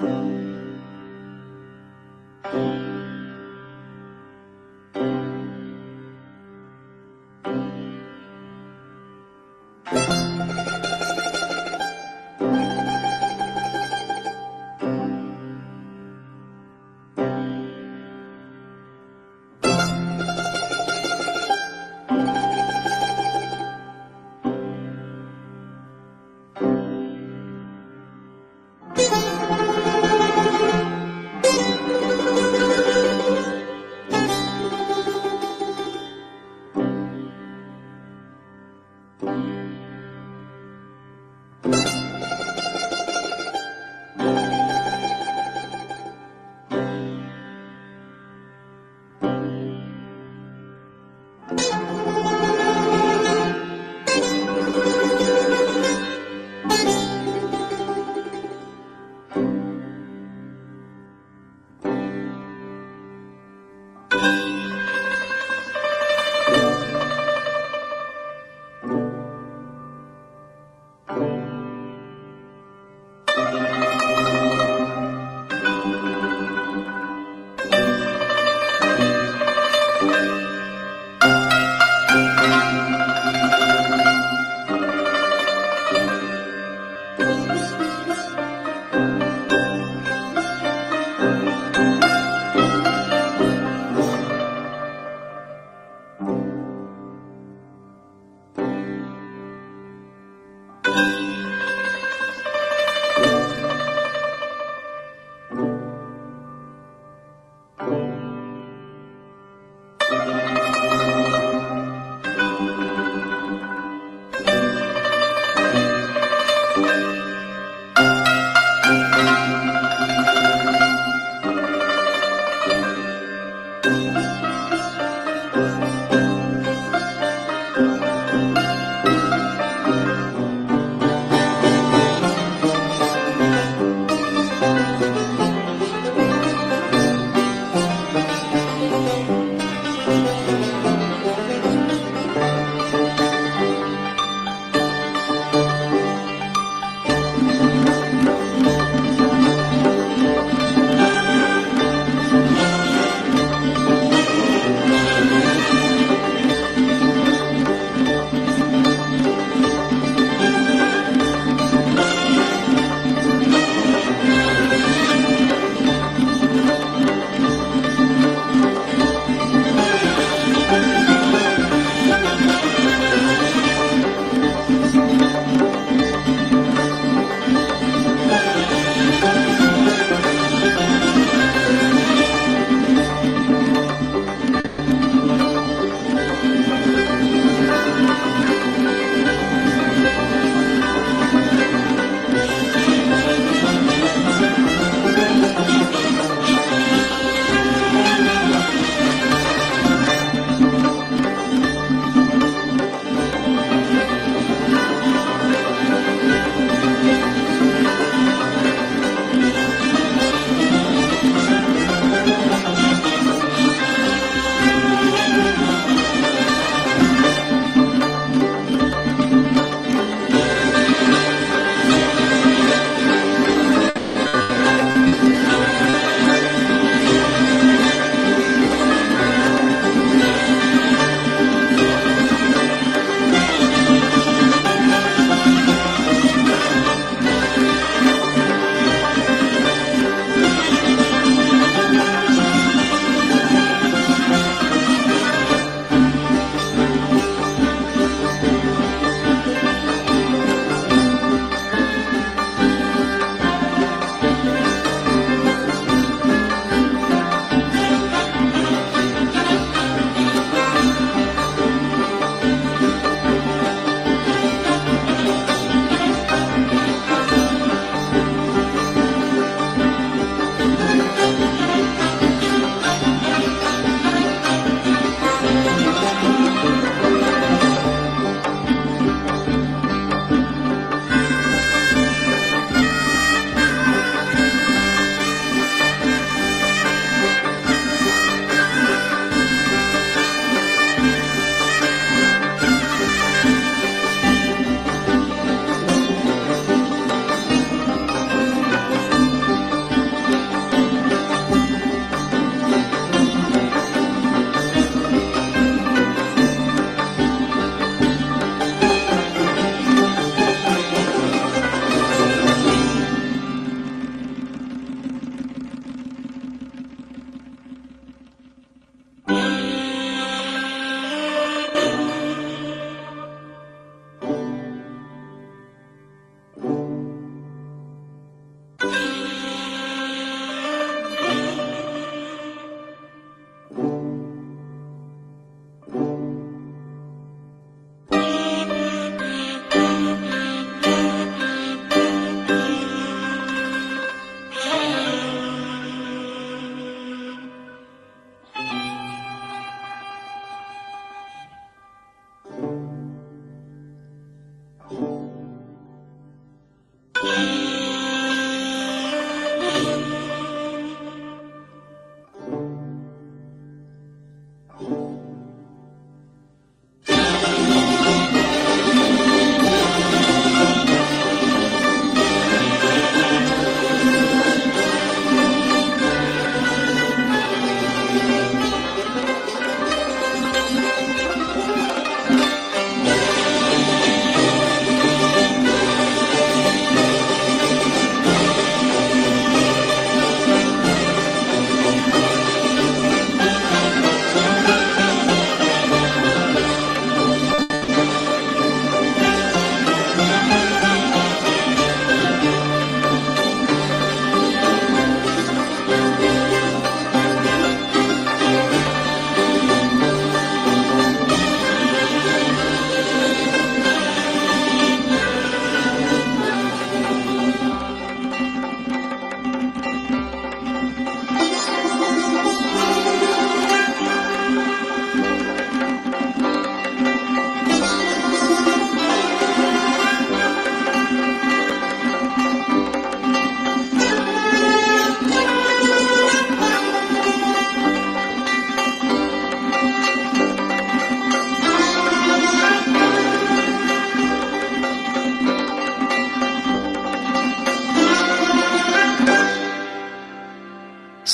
Thank you.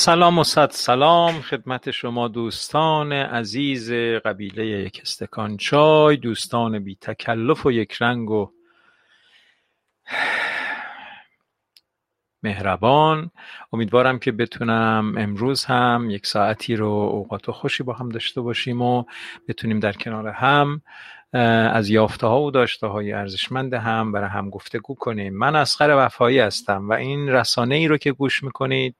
سلام و صد سلام. خدمت شما دوستان عزیز قبیله یک استکان چای دوستان بی تکلف و یک رنگ و مهربان. امیدوارم که بتونم امروز هم یک ساعتی رو اوقات خوشی با هم داشته باشیم و بتونیم در کنار هم از یافته ها و داشته های ارزشمند هم برای هم گفتگو کنیم. من اسخر وفایی هستم و این رسانه ای رو که گوش می‌کنید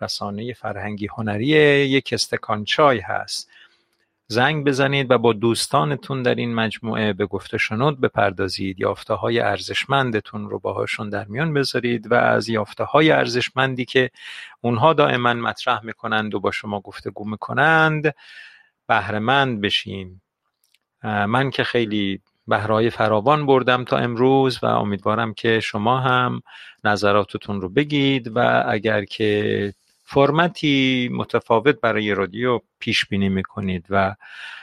رسانه فرهنگی هنری یک استکان چای هست. زنگ بزنید و با دوستانتون در این مجموعه به گفته شنود بپردازید. یافته های ارزشمندتون رو باهاشون در میان بذارید و از یافته های ارزشمندی که اونها دائما مطرح می‌کنند و با شما گفتگو می‌کنند بهرهمند بشیم من که خیلی بهرهای فراوان بردم تا امروز و امیدوارم که شما هم نظراتتون رو بگید و اگر که فرمتی متفاوت برای رادیو پیش بینی می‌کنید و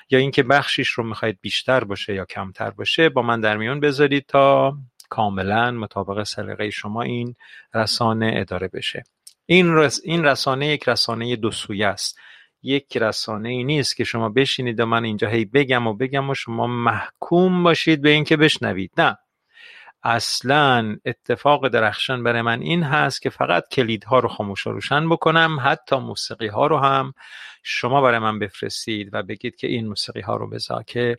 یا اینکه بخشیش رو می‌خواید بیشتر باشه یا کمتر باشه با من در میان بذارید تا کاملا مطابق سلیقه شما این رسانه اداره بشه. این, رس... این رسانه یک رسانه دو سویه است. یک رسانه ای نیست که شما بشینید و من اینجا هی بگم و بگم و شما محکوم باشید به اینکه بشنوید. نه. اصلا اتفاق درخشان برای من این هست که فقط کلیدها رو خاموش و روشن بکنم حتی موسیقی ها رو هم شما برای من بفرستید و بگید که این موسیقی ها رو بذار که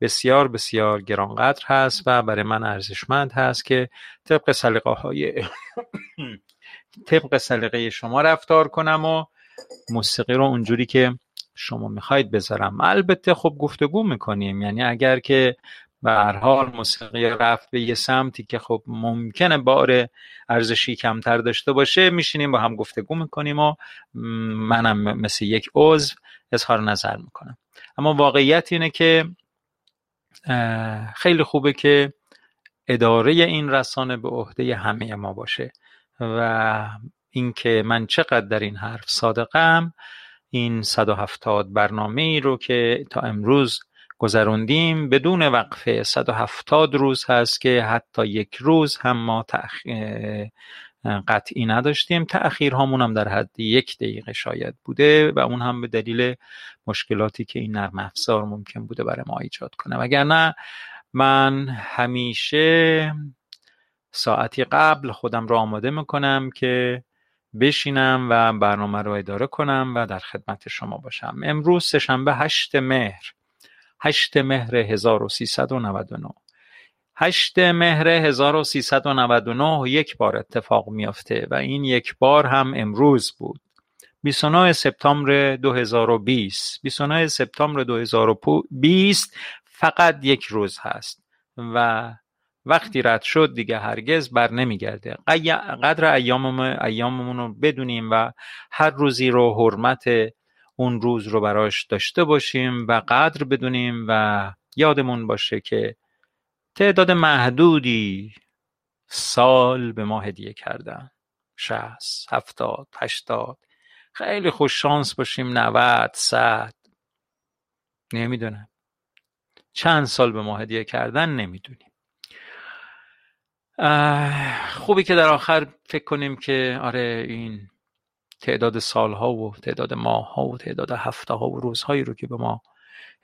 بسیار بسیار گرانقدر هست و برای من ارزشمند هست که طبق سلیقه های طبق سلیقه شما رفتار کنم و موسیقی رو اونجوری که شما می‌خواید بذارم. البته خب گفتگو می‌کنیم یعنی اگر که به هر حال موسیقی رفت به یه سمتی که خب ممکنه بار ارزشی کمتر داشته باشه میشینیم با هم گفتگو می‌کنیم و منم مثل یک عضو اظهار نظر می‌کنم. اما واقعیت اینه که خیلی خوبه که اداره این رسانه به عهده همه ما باشه و اینکه من چقدر در این حرف صادقم این 170 برنامه ای رو که تا امروز گذروندیم. بدون وقفه 170 روز هست که حتی یک روز هم ما قطعی نداشتیم. تأخیرهامون هم در حد یک دقیقه شاید بوده و اون هم به دلیل مشکلاتی که این نرم افزار ممکن بوده برای ما ایجاد کنه. وگرنه من همیشه ساعتی قبل خودم رو آماده می‌کنم که بشینم و برنامه رو اداره کنم و در خدمت شما باشم. امروز سهشنبه هشت مهر هشت مهر 1399 هشت مهر 1399 یک بار اتفاق میافته و این یک بار هم امروز بود. 29 سپتامبر 2020 29 سپتامبر 2020 فقط یک روز هست و وقتی رد شد دیگه هرگز بر نمیگرده. قدر ایاممون ایاممون رو بدونیم و هر روزی رو حرمت اون روز رو براش داشته باشیم و قدر بدونیم و یادمون باشه که تعداد محدودی سال به ما هدیه کردن. شهست هفتاد هشتاد. خیلی خوش شانس باشیم نوت صد. نمی‌دونم. چند سال به ما هدیه کردن؟ نمی‌دونیم. خوبی که در آخر فکر کنیم که آره این تعداد سالها و تعداد ماهها و تعداد هفته ها و روزهایی رو که به ما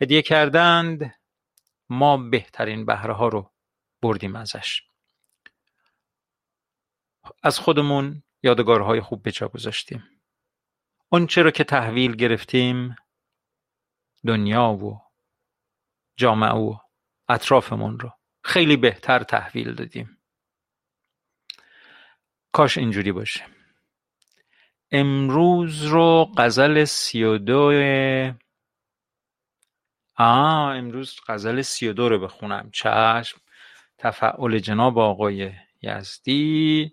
هدیه کردند ما بهترین بهره ها رو بردیم ازش. از خودمون یادگارهای خوب به جا گذاشتیم. اون چرا که تحویل گرفتیم دنیا و جامعه و اطرافمون رو خیلی بهتر تحویل دادیم. کاش اینجوری باشه. امروز رو غزل سی و دو آه امروز غزل سی و دو رو بخونم. چشم تفعول جناب آقای یزدی.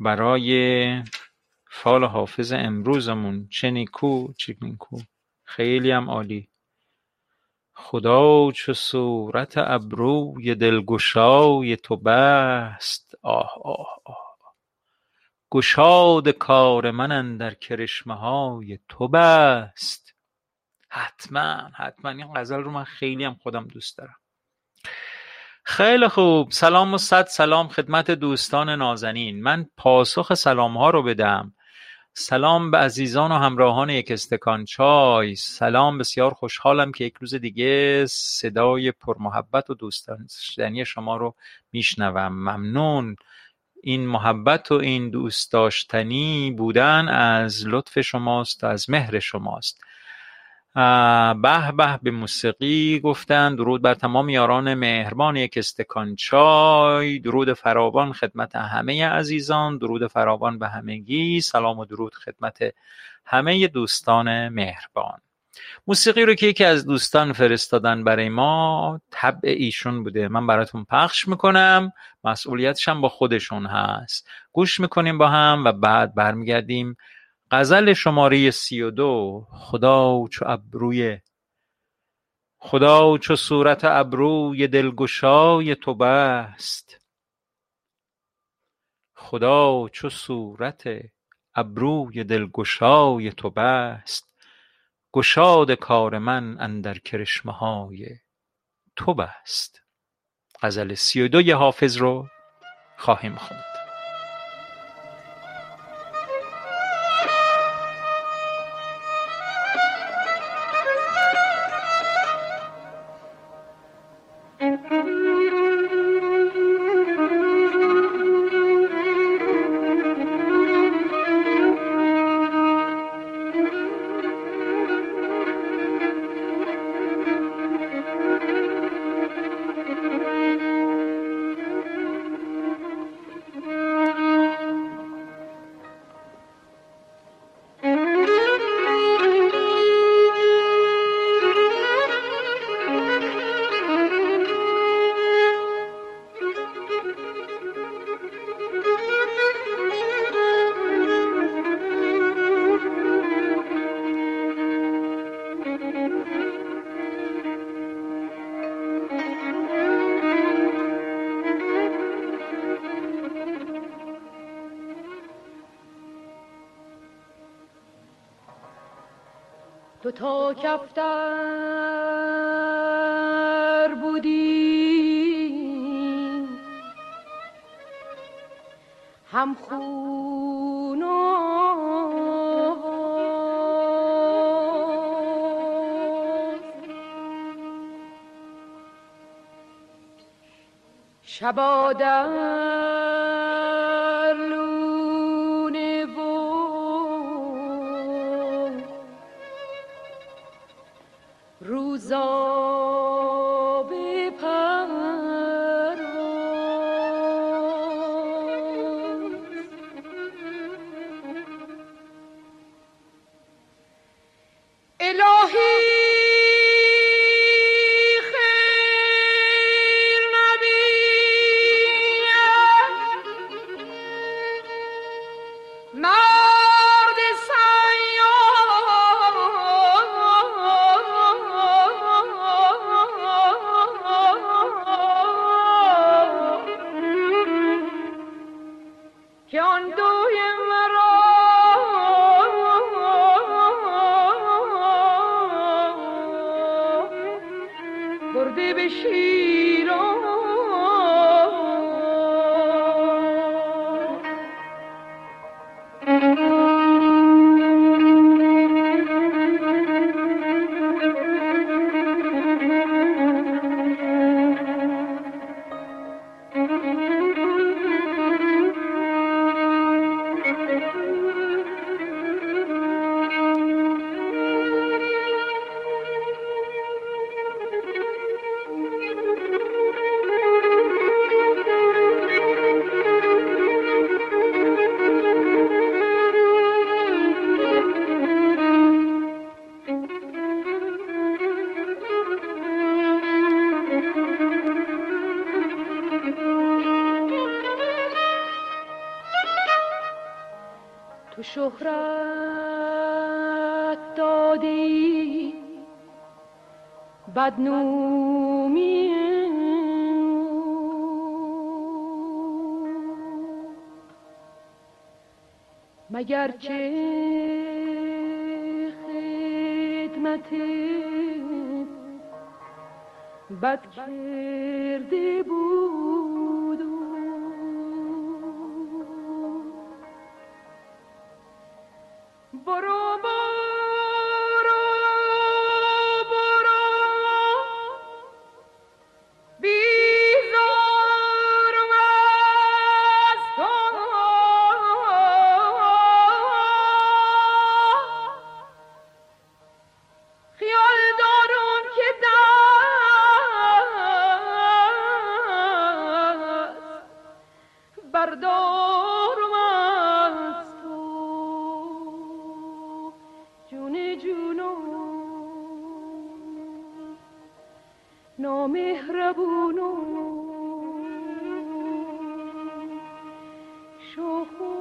برای فال حافظ امروزمون چه نیکو چه نیکو. خیلی هم عالی. خدا چو صورت ابروی دلگشای تو بست. آه آه آه. گشاد کار من اندر کرشمه های تو بست. حتما حتما. این غزل رو من خیلی هم خودم دوست دارم. خیلی خوب. سلام و صد سلام خدمت دوستان نازنین. من پاسخ سلام ها رو بدم. سلام به عزیزان و همراهان یک استکان چای. سلام بسیار خوشحالم که یک روز دیگه صدای پرمحبت و دوست شما رو میشنوم. ممنون. این محبت و این دوست داشتنی بودن از لطف شماست از مهر شماست. به به به موسیقی گفتن درود بر تمام یاران مهربان یک استکان چای درود فراوان خدمت همه عزیزان درود فراوان به همگی سلام و درود خدمت همه دوستان مهربان. موسیقی رو که یکی از دوستان فرستادن برای ما طبع ایشون بوده. من براتون پخش می‌کنم. مسئولیتش هم با خودشون هست. گوش می‌کنیم با هم و بعد برمیگردیم. غزل شماره سی و دو خدا چو ابروی خدا چو صورت ابروی دلگشای تو بست. خدا چو صورت ابروی دلگشای تو بست. گشاد کار من اندر کرشمه های تو بست. غزل سی و دوی حافظ رو خواهیم خوند. شبادر she مگر که خدمت بد کرده 守护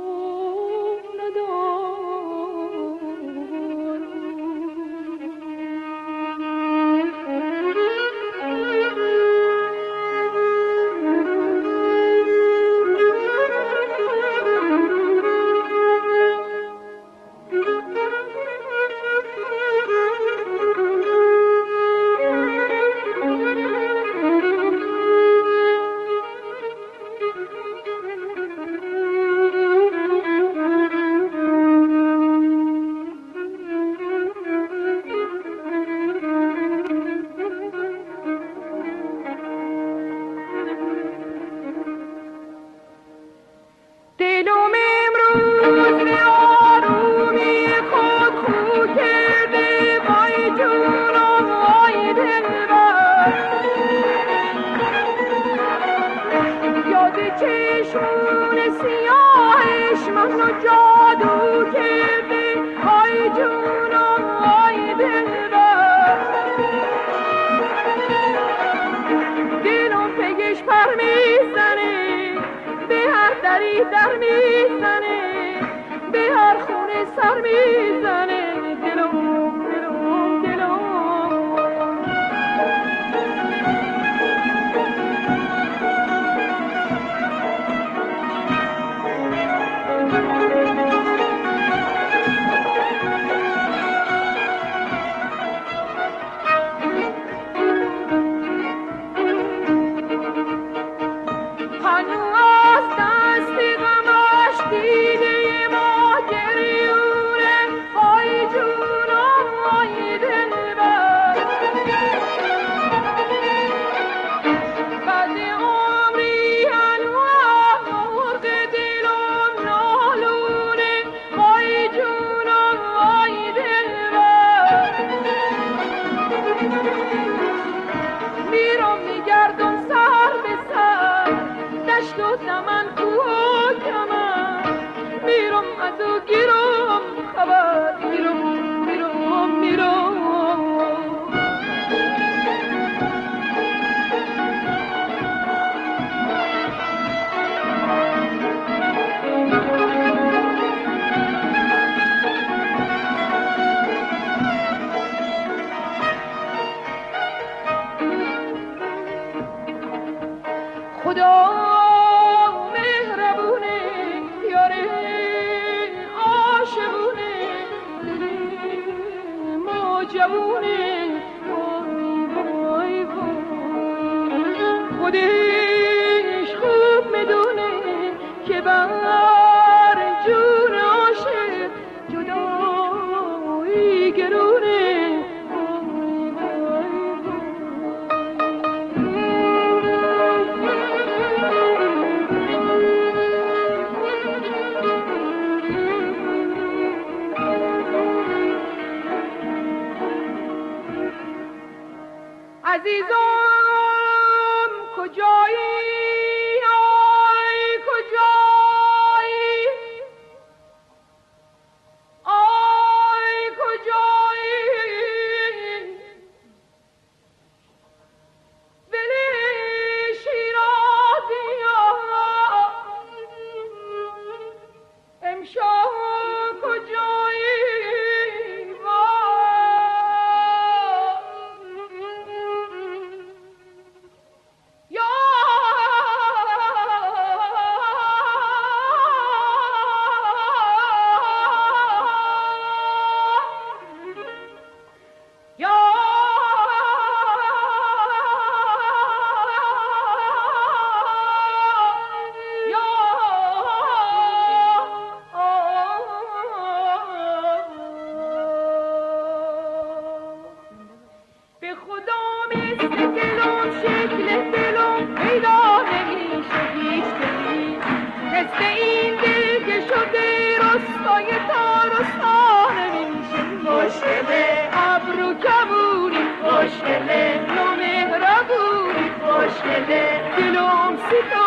خوشگله دلوم سیتو خوشگله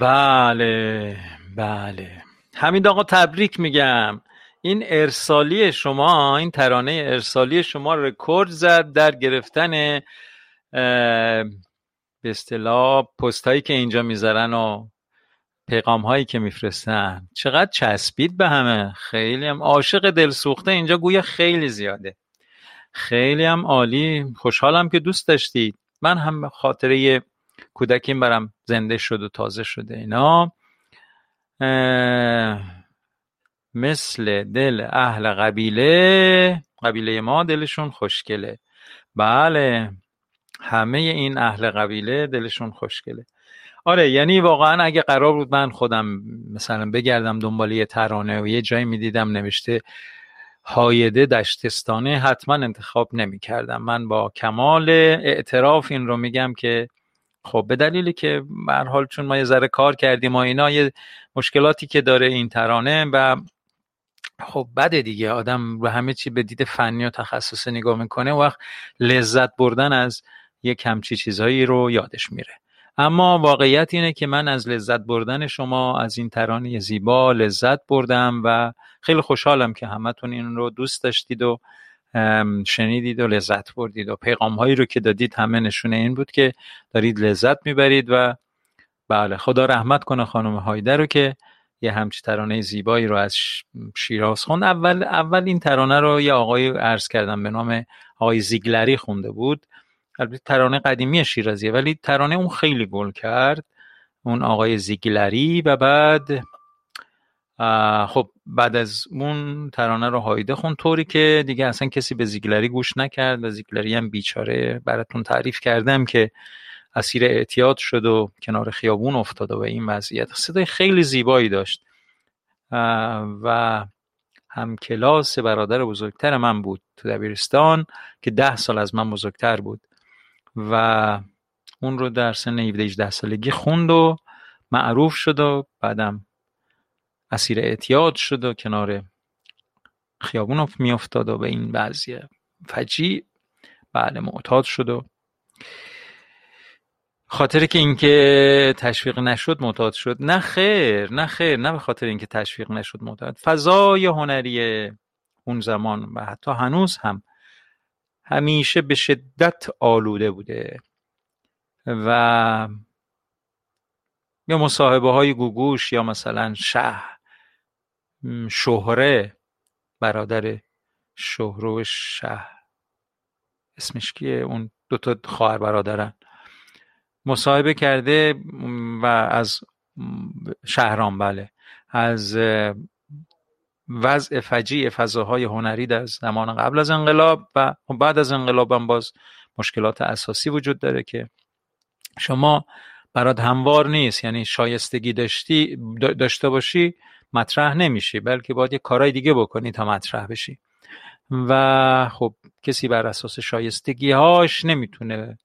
بله بله. همین آقا تبریک میگم. این ارسالی شما این ترانه ارسالی شما رکورد زد در گرفتن به اصطلاح پست هایی که اینجا می‌ذارن و پیغام هایی که میفرستن. چقدر چسبید به همه. خیلی هم عاشق دل سوخته اینجا گویا خیلی زیاده. خیلی هم عالی. خوشحالم که دوست داشتید. من هم خاطره کودکیم برم زنده شد و تازه شده اینا. مثل دل اهل قبیله قبیله ما دلشون خوشگله. بله همه این اهل قبیله دلشون خوشگله. آره یعنی واقعا اگه قرار بود من خودم مثلا بگردم دنبال یه ترانه و یه جایی می‌دیدم نوشته هایده دشتستانه حتما انتخاب نمی کردم من با کمال اعتراف این رو میگم که خب به دلیلی که به حال چون ما یه ذره کار کردیم و اینا یه مشکلاتی که داره این ترانه و خب بده دیگه. آدم به همه چی به دید فنی و تخصص نگاه می‌کنه وقت لذت بردن از یک همچی چیزهایی رو یادش میره. اما واقعیت اینه که من از لذت بردن شما از این ترانه زیبا لذت بردم و خیلی خوشحالم که همتون این رو دوست داشتید و شنیدید و لذت بردید و پیغام هایی رو که دادید همه نشونه این بود که دارید لذت می‌برید و بله خدا رحمت کنه خانم هایده رو که یه همچی ترانه زیبایی رو از شیراز خوند. اول اول این ترانه رو یه آقای عرض کردم به نام آقای زیگلری خونده بود. البته ترانه قدیمی شیرازیه ولی ترانه اون خیلی گل کرد اون آقای زیگلری و بعد خب بعد از اون ترانه رو هایده خون طوری که دیگه اصلا کسی به زیگلری گوش نکرد و زیگلری هم بیچاره براتون تعریف کردم که اسیر اعتیاد شد و کنار خیابون افتاد و به این وضعیت. صدای خیلی زیبایی داشت. و هم کلاس برادر بزرگتر من بود تو دبیرستان که ده سال از من بزرگتر بود. و اون رو در سن 17 سالگی خوند و معروف شد و بعدم اسیر اعتیاد شد و کنار خیابون میافتاد و به این وضعیه فجی بعد معتاد شد و خاطر که اینکه تشویق نشد معتاد شد. نه خیر نه خیر نه به خاطر اینکه تشویق نشد معتاد. فضای هنری اون زمان و حتی هنوز هم همیشه به شدت آلوده بوده و یا مصاحبه های گوگوش یا مثلا شه شهره. برادر شهرو شه اسمش کیه؟ اون دوتا خواهر برادرن. مصاحبه کرده و از شهرام بله. از وضع فجیع فضاهای هنری در زمان قبل از انقلاب و بعد از انقلاب هم باز مشکلات اساسی وجود داره که شما برات هموار نیست. یعنی شایستگی داشتی داشته باشی مطرح نمیشی بلکه باید یه کارهای دیگه بکنی تا مطرح بشی. و خب کسی بر اساس شایستگی هاش نمی‌تونه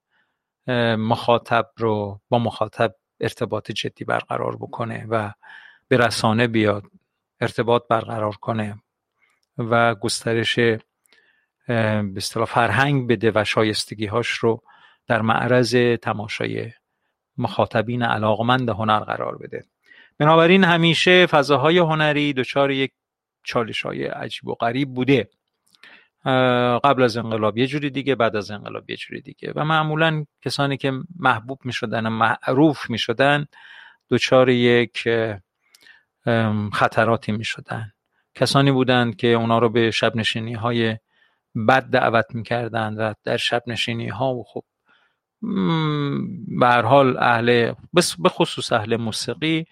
مخاطب رو با مخاطب ارتباط جدی برقرار بکنه و به رسانه بیاد ارتباط برقرار کنه و گسترش به اصطلاح فرهنگ بده و شایستگی هاش رو در معرض تماشای مخاطبین علاقمند هنر قرار بده. بنابراین همیشه فضاهای هنری دچار یک چالش های عجیب و غریب بوده. قبل از انقلاب یه جوری دیگه بعد از انقلاب یه جوری دیگه. و معمولا کسانی که محبوب می شدن و معروف می شدن دچار یک خطراتی می شدن کسانی بودند که اونا رو به شب نشینی های بد دعوت می‌کردند و در شب ها و خب به حال اهل به خصوص اهل موسیقی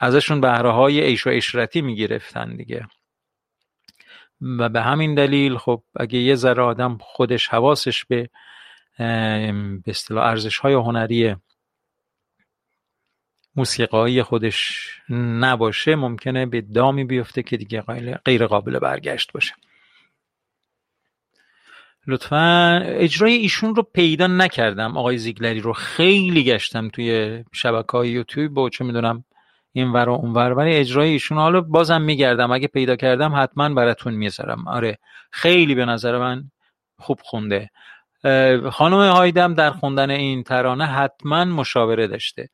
ازشون بهره های عیش و اشرتی می‌گرفتن دیگه. و به همین دلیل خب اگه یه ذره آدم خودش حواسش به به اصطلاح ارزش های هنری موسیقایی خودش نباشه ممکنه به دامی بیفته که دیگه غیر قابل برگشت باشه. لطفا. اجرای ایشون رو پیدا نکردم. آقای زیگلری رو خیلی گشتم توی شبکه های یوتیوب و چه می‌دونم این ور و اون ور. ولی اجرای ایشون حالا بازم میگردم. اگه پیدا کردم حتما براتون می‌ذارم. آره خیلی به نظر من خوب خونده. خانم هایدم در خوندن این ترانه حتما مشاوره داشته.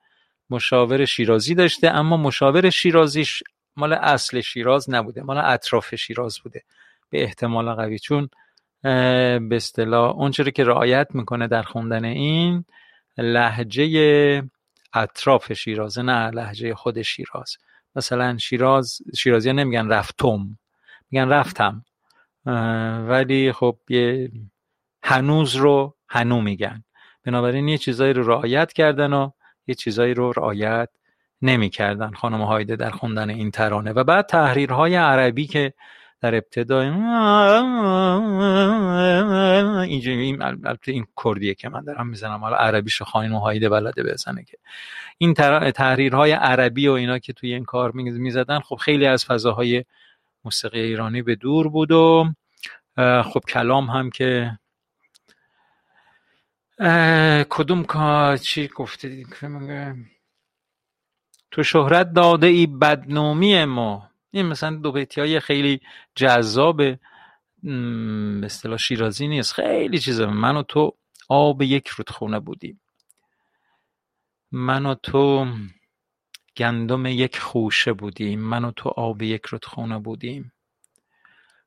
مشاور شیرازی داشته اما مشاور شیرازیش مال اصل شیراز نبوده. مال اطراف شیراز بوده. به احتمال قوی. چون به اصطلاح اونچه که رعایت می‌کنه در خوندن این لحجه اطراف شیرازه نه لحجه خود شیراز. مثلا شیراز شیرازی نمیگن رفتم میگن رفتم. ولی خب یه هنوز رو هنو میگن. بنابراین یه چیزایی رو رعایت کردن و یه چیزایی رو رعایت نمی‌کردن خانم هایده در خوندن این ترانه. و بعد تحریرهای عربی که در ابتدا اینجا این البته این کردیه که من دارم می‌زنم. حالا عربیش خانم هایده بلده بزنه که. این تحریرهای عربی و اینا که توی این کار می‌زدن خب خیلی از فضاهای موسیقی ایرانی به دور بود و خب کلام هم که کدوم کا چی گفته؟ تو شهرت داده ای بدنامی ما. این مثلا دو بیتی های خیلی جذاب به اصطلاح شیرازی نیست. خیلی چیزا من و تو آب یک رودخونه بودیم. من و تو گندم یک خوشه بودیم. من و تو آب یک رودخونه بودیم.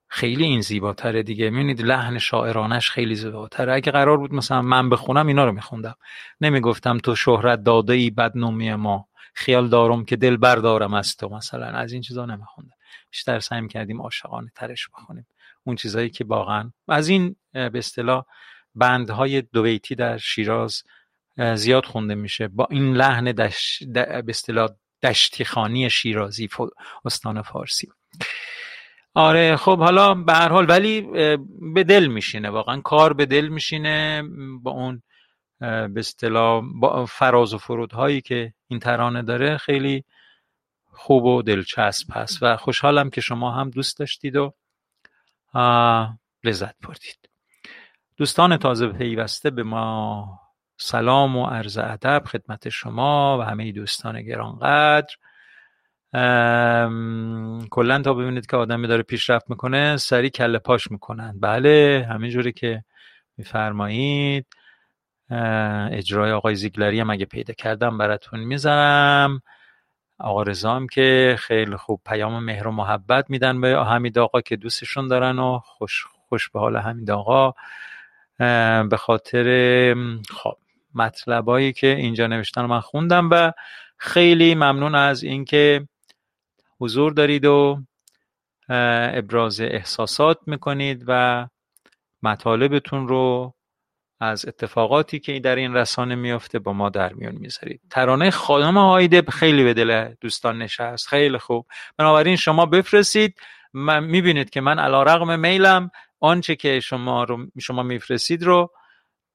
خیلی این زیباتره دیگه. می‌بینید لحن شاعرانش خیلی زیباتره. اگه قرار بود مثلا من بخونم اینا رو میخوندم. نمی‌گفتم تو شهرت داده ای بدنومی ما. خیال دارم که دل بردارم از تو. مثلا از این چیزا نمیخوندم. بیشتر سعی کردیم عاشقانه ترش بخونیم. اون چیزایی که واقعا از این به اصطلاح بندهای دویتی در شیراز زیاد خونده میشه. با این لحن دش... به اصطلاح دشتی خانی شیرازی استان فارسی. آره خب حالا به هر حال ولی به دل میشینه. واقعا کار به دل میشینه. با اون به اصطلاح با فراز و فرودهایی که این ترانه داره خیلی خوب و دلچسب هست و خوشحالم که شما هم دوست داشتید و لذت بردید. دوستان تازه پیوسته به ما سلام و عرض ادب خدمت شما و همه دوستان گرانقدر. کلا تا ببینید که آدمی داره پیشرفت می‌کنه سری کله پاش می‌کنن. بله همینجوری که میفرمایید. اجرای آقای زیگلری هم اگه پیدا کردم براتون می‌زنم آقا رضام که خیلی خوب پیام مهر و محبت میدن به حمید آقا که دوستشون دارن و خوش, خوش به حال حمید آقا. به خاطر خب مطلبایی که اینجا نوشتن من خوندم و خیلی ممنون از اینکه حضور دارید و ابراز احساسات می‌کنید و مطالبتون رو از اتفاقاتی که در این رسانه میافته با ما در میون می‌ذارید. ترانه خانم هایده خیلی به دل دوستان نشست. خیلی خوب. بنابراین شما بفرستید. من می‌بینید که من علا رقم میلم. آنچه که شما رو شما میفرستید رو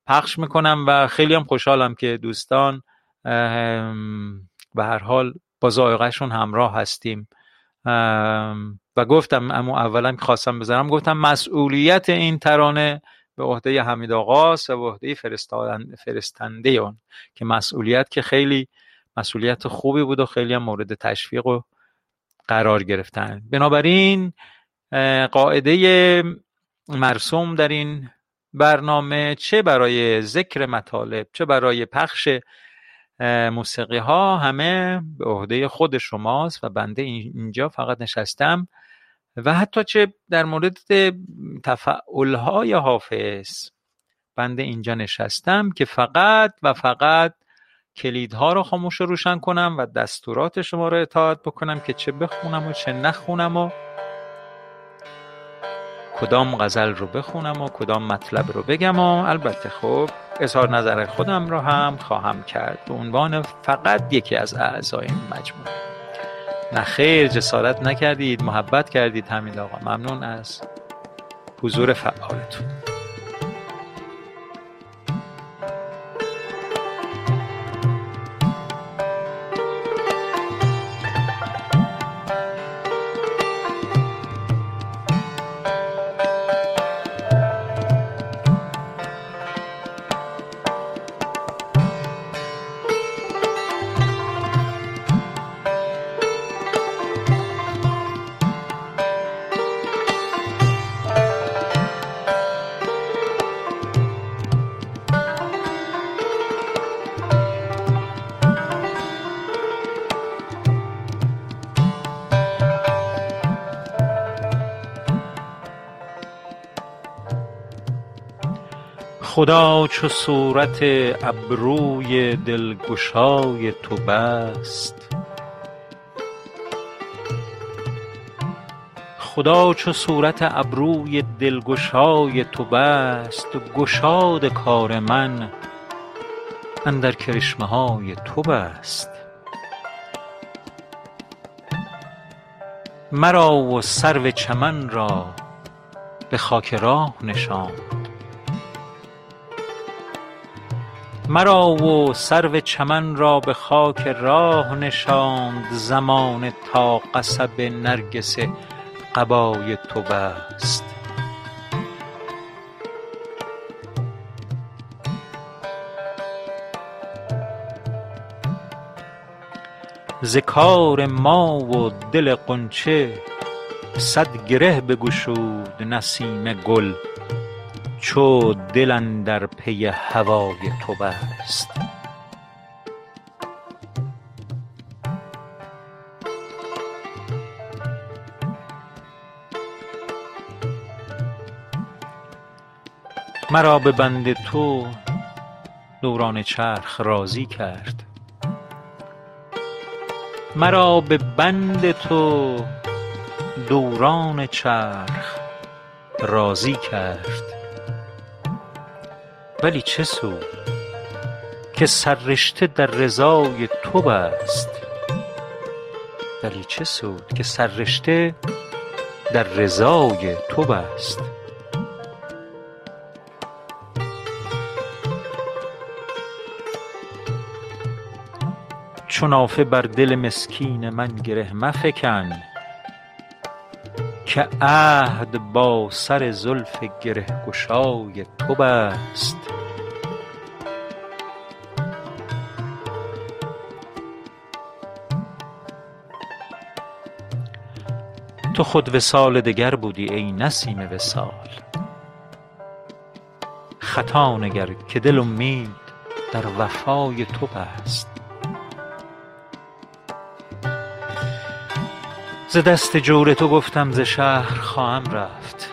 پخش می‌کنم و خیلی هم خوشحالم که دوستان به هر حال با زائقهشون همراه هستیم. و گفتم اما اولا خواستم بذارم گفتم مسئولیت این ترانه به عهده حمید آقاست و به عهده فرستنده اون که مسئولیت که خیلی مسئولیت خوبی بود و خیلی هم مورد تشویق و قرار گرفتن. بنابراین قاعده مرسوم در این برنامه چه برای ذکر مطالب چه برای پخش موسیقی ها همه به عهده خود شماست و بنده اینجا فقط نشستم. و حتی چه در مورد های حافظ بنده اینجا نشستم که فقط و فقط کلیدها رو خاموش و روشن کنم و دستورات شما رو اطاعت بکنم که چه بخونم و چه نخونم و کدام غزل رو بخونم و کدام مطلب رو بگم و البته خب اظهار نظر خودم رو هم خواهم کرد. به عنوان فقط یکی از اعضای مجموعه. نه خیر جسارت نکردید محبت کردید همین آقا. ممنون از حضور فعالتون. خدا چو صورت ابروی دلگشای تو بست. خدا چو صورت ابروی دلگشای تو بست گشاد کار من اندر کرشمه های تو بست. مرا و سرو چمن را به خاک راه نشاند. مرا و سرو چمن را به خاک راه نشاند زمانه تا قصب نرگس قبای تو بست. ز کار ما و دل غنچه صد گره بگشود نسیم گل. چو دل اندر پی هوای تو بست. مرا به بند تو دوران چرخ راضی کرد. مرا به بند تو دوران چرخ راضی کرد. ولی چه سود که سررشته در رضای تو بست. ولی چه سود که سررشته در رضای تو بست. چو نافه بر دل مسکین من گره مفکن. که عهد با سر زلف گره گشای تو بست. تو خود وصال دگر بودی ای نسیم وصال. خطا نگر که دل امید در وفای تو بست. ز دست جور تو گفتم ز شهر خواهم رفت.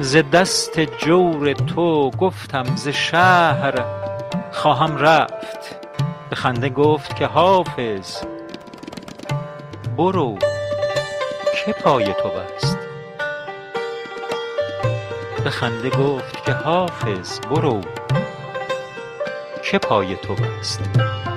ز دست جور تو گفتم ز شهر خواهم رفت. به خنده گفت که حافظ برو که پای تو بست. به خنده گفت که حافظ برو که پای تو بست.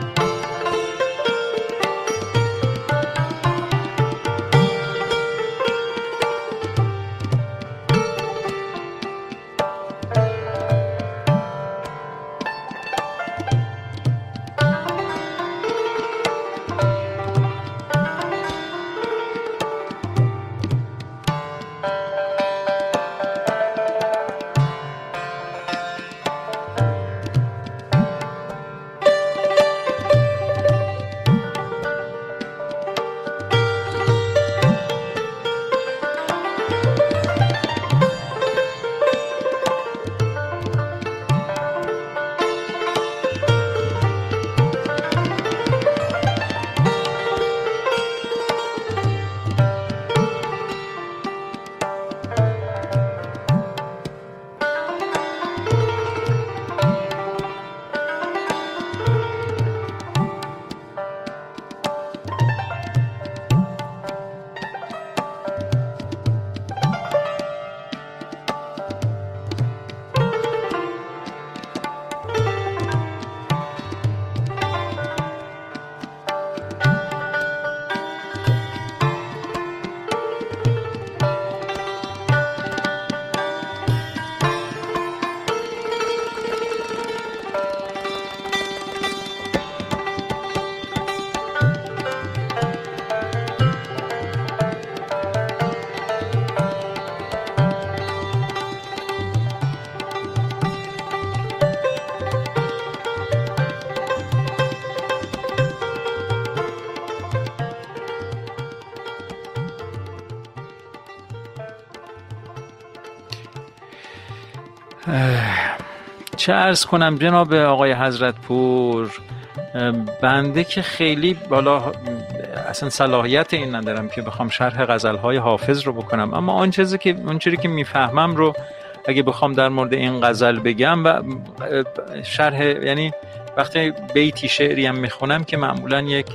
چه ارز کنم جناب آقای حضرت پور بنده که خیلی بالا اصلا صلاحیت این ندارم که بخوام شرح غزل های حافظ رو بکنم اما آن چیزی که اون چیزی که می‌فهمم رو اگه بخوام در مورد این غزل بگم و شرح یعنی وقتی بیتی شعری هم می‌خونم که معمولا یک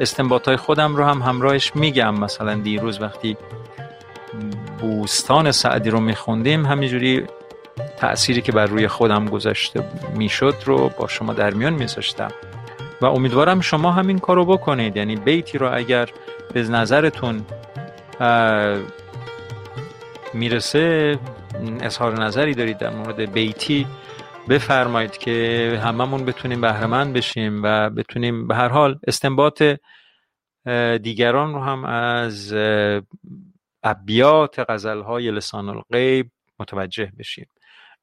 استنباط های خودم رو هم همراهش میگم. مثلا دیروز وقتی بوستان سعدی رو میخوندیم همینجوری تأثیری که بر روی خودم گذاشته می‌شد رو با شما در میان میذاشتم. و امیدوارم شما همین کارو بکنید. یعنی بیتی رو اگر به نظرتون می‌رسه اظهار نظری دارید در مورد بیتی بفرمایید که هممون بتونیم بهرمند بشیم و بتونیم به هر حال استنباط دیگران رو هم از ابیات غزلهای لسان الغیب متوجه بشیم.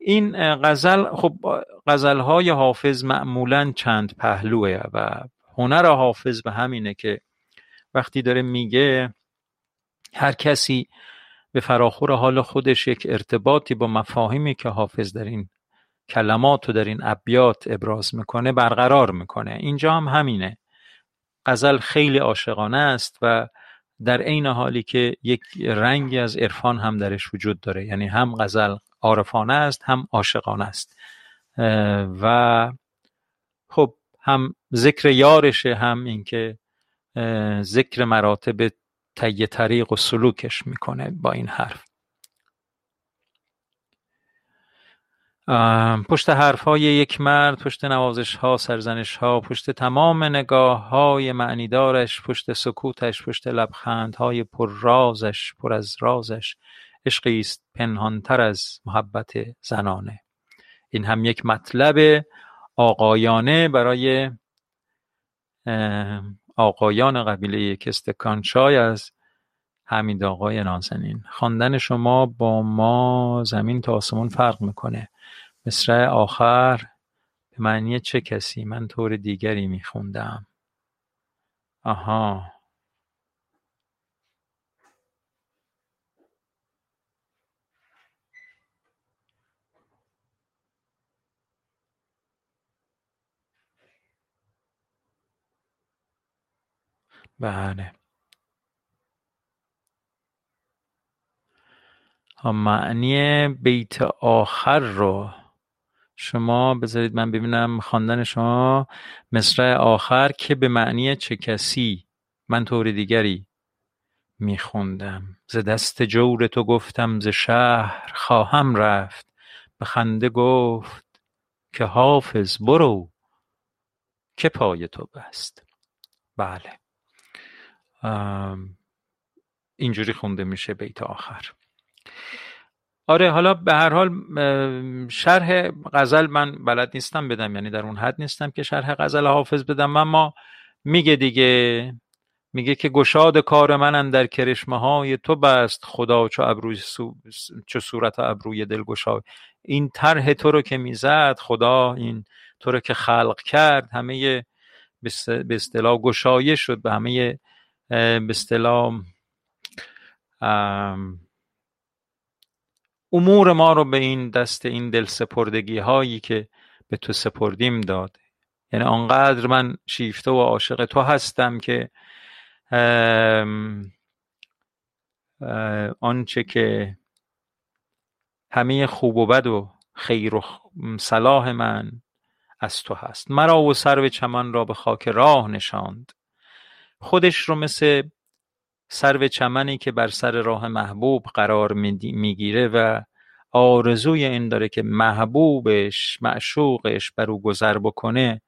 این غزل خب غزل های حافظ معمولا چند پهلوه و هنر حافظ به همینه که وقتی داره میگه هر کسی به فراخور حال خودش یک ارتباطی با مفاهیمی که حافظ در این کلمات و در این ابیات ابراز می‌کنه برقرار می‌کنه. اینجا هم همینه. غزل خیلی عاشقانه است و در عین حالی که یک رنگی از عرفان هم درش وجود داره. یعنی هم غزل عارفانه است هم عاشقانه است. و خب هم ذکر یارشه هم اینکه ذکر مراتب طی طریق و سلوکش می‌کنه با این حرف. پشت حرف های یک مرد پشت نوازش ها سرزنش ها پشت تمام نگاه های معنیدارش پشت سکوتش پشت لبخند های پر رازش پر از رازش عشقی است پنهانتر از محبت زنانه. این هم یک مطلب آقایانه برای آقایان قبیله کستکانچای از حمید آقای نازنین. خواندن شما با ما زمین تا آسمون فرق می‌کنه. مصرع آخر به معنی چه کسی؟ من طور دیگری میخوندم. آها. بله. معنی بیت آخر رو شما بذارید من ببینم خواندن شما. مصرع آخر که به معنی چه کسی؟ من طور دیگری میخوندم. ز دست جور تو گفتم ز شهر خواهم رفت. به خنده گفت که حافظ برو که پای تو بست. بله. اینجوری خونده میشه بیت آخر. آره حالا به هر حال شرح غزل من بلد نیستم بدم یعنی در اون حد نیستم که شرح غزل حافظ بدم اما میگه دیگه میگه که گشاد کار من در کرشمه های تو بست خدا چو ابروی سو... چو صورت ابروی دل گشای این طرح تو رو که می‌زد خدا این تو رو که خلق کرد همه به اصطلاح گشایش شد به همه به اصطلاح امور ما رو به این دست این دل سپردگی هایی که به تو سپردیم داد. یعنی آنقدر من شیفته و عاشق تو هستم که آنچه که همه خوب و بد و خیر و صلاح من از تو هست. مرا و سرو چمن را به خاک راه نشاند. خودش رو مثل سرو چمنی که بر سر راه محبوب قرار می‌گیره و آرزوی این داره که محبوبش معشوقش بر او گذر بکنه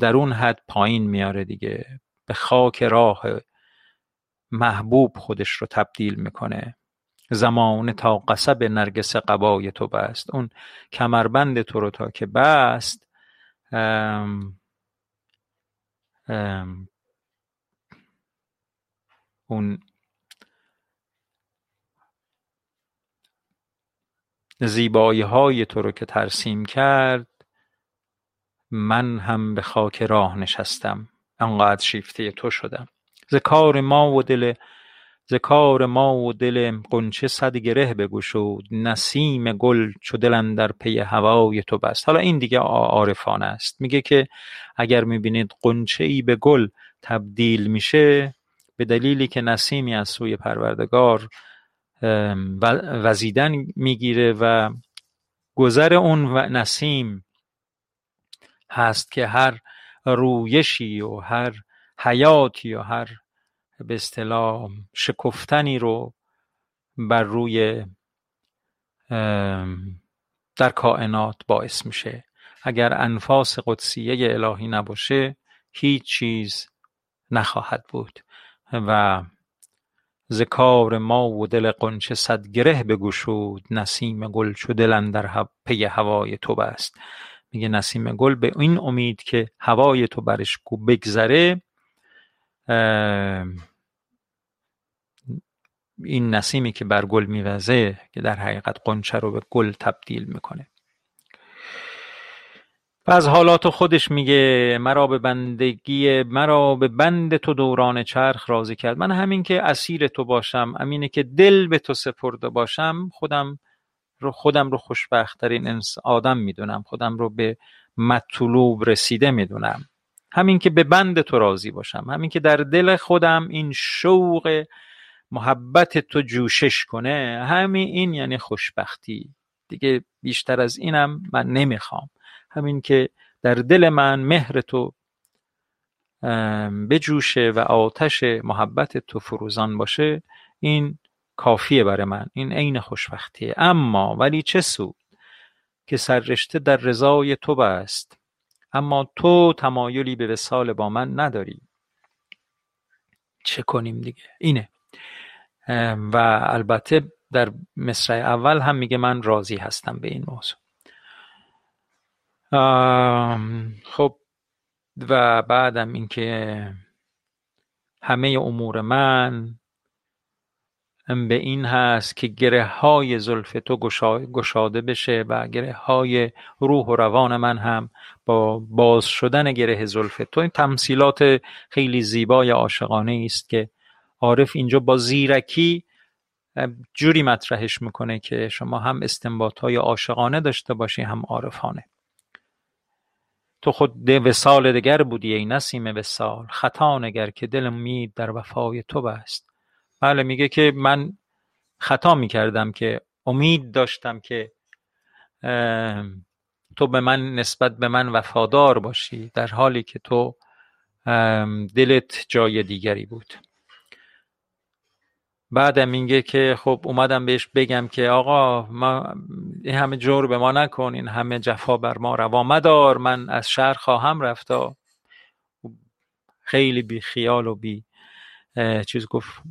در اون حد پایین میاره دیگه. به خاک راه محبوب خودش رو تبدیل می‌کنه. زمان تا قصب نرگس قبای تو بست. اون کمربند تو رو تا که بست اون زیبایی های تو رو که ترسیم کرد من هم به خاک راه نشستم. انقدر شیفته تو شدم. ز ما و دل ز ما و دل غنچه صد گره بگشود نسیم گل چو دل اندر پی هوای تو بست. حالا این دیگه عارفانه است. میگه که اگر می‌بینید غنچه ای به گل تبدیل میشه به دلیلی که نسیمی از سوی پروردگار وزیدن می‌گیره و گذر اون نسیم هست که هر رویشی و هر حیاتی و هر به اصطلاح شکفتنی رو بر روی در کائنات باعث میشه. اگر انفاس قدسیه الهی نباشه هیچ چیز نخواهد بود. و ذکار ما و دل قنچه صد گره بگشود نسیم گل چو دل در پی هوای تو بست. میگه نسیم گل به این امید که هوای تو برش بگذره این نسیمی که بر گل میوزه که در حقیقت قنچه رو به گل تبدیل می‌کنه. از حالات خودش میگه مرا به بندگی مرا به بند تو دوران چرخ راضی کرد. من همین که اسیر تو باشم امینه که دل به تو سپرده باشم خودم رو خودم رو خوشبختترین آدم می‌دونم. خودم رو به مطلوب رسیده می‌دونم. همین که به بند تو راضی باشم. همین که در دل خودم این شوق محبت تو جوشش کنه. همین این یعنی خوشبختی. دیگه بیشتر از اینم من نمی‌خوام. همین که در دل من مهر تو بجوشه و آتش محبت تو فروزان باشه این کافیه برای من این عین خوشبختیه. اما ولی چه سود که سررشته در رضای تو بست اما تو تمایلی به وسال با من نداری. چه کنیم دیگه؟ اینه. و البته در مصرع اول هم میگه من راضی هستم به این موضوع. خب و بعدم اینکه همه امور من به این هست که گره های زلف تو گشاده بشه و گره های روح و روان من هم با باز شدن گره زلف تو. این تمثیلات خیلی زیبای عاشقانه است که عارف اینجا با زیرکی جوری مطرحش می‌کنه که شما هم استنباط های عاشقانه داشته باشی هم عارفانه. تو خود وسال دگر بودی ای نسیم وسال خطا نگر که دل امید در وفای تو بست. بله میگه که من خطا می‌کردم که امید داشتم که تو به من نسبت به من وفادار باشی در حالی که تو دلت جای دیگری بود. بعدم میگه که خب اومدم بهش بگم که آقا ما این همه جور به ما نکن این همه جفا بر ما روا مدار من از شهر خواهم رفتا خیلی بی خیال و بی چیز گفت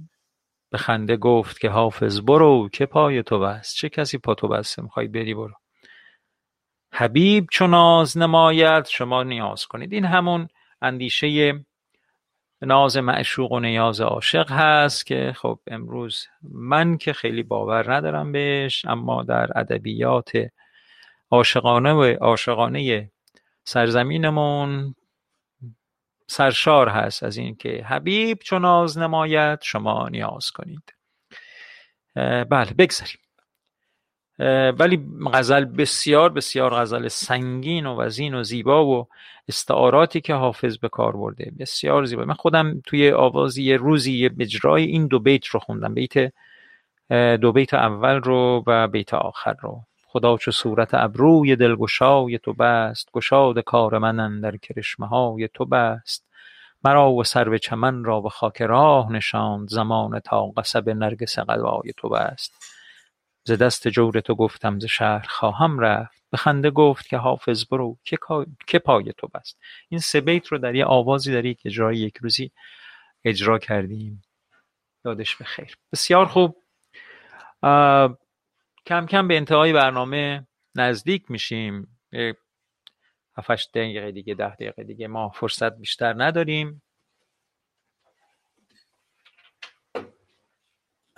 به خنده گفت که حافظ برو که پای تو بست؟ چه کسی پا تو بسته؟ می‌خوای بری برو. حبیب چو ناز نماید شما نیاز کنید. این همون اندیشه ناز معشوق و نیاز عاشق هست که خب امروز من که خیلی باور ندارم بهش اما در ادبیات عاشقانه و عاشقانه سرزمینمون سرشار هست از این که حبیب چون ناز نماید شما نیاز کنید. بله بگذاریم. ولی غزل بسیار بسیار غزل سنگین و وزین و زیبا و استعاراتی که حافظ به کار برده. بسیار زیبا. من خودم توی آوازی یه روزی یه بجرای این دو بیت رو خوندم. بیت دو بیت اول رو و بیت آخر رو. خدا چو صورت ابروی دلگشای تو بست. گشاد کار من اندر کرشمه های تو بست. مرا و سرو چمن را به خاک راه نشاند. زمان تا قصب نرگس قلبای تو بست. ز دست جور تو گفتم ز شهر خواهم رفت. به خنده گفت که حافظ برو که پای تو بست. این سه بیت رو در یه آوازی در یک اجرای یک روزی اجرا کردیم. یادش به خیر. بسیار خوب. کم کم به انتهای برنامه نزدیک میشیم. هفتش دقیقه دیگه ده دقیقه دیگه ما فرصت بیشتر نداریم.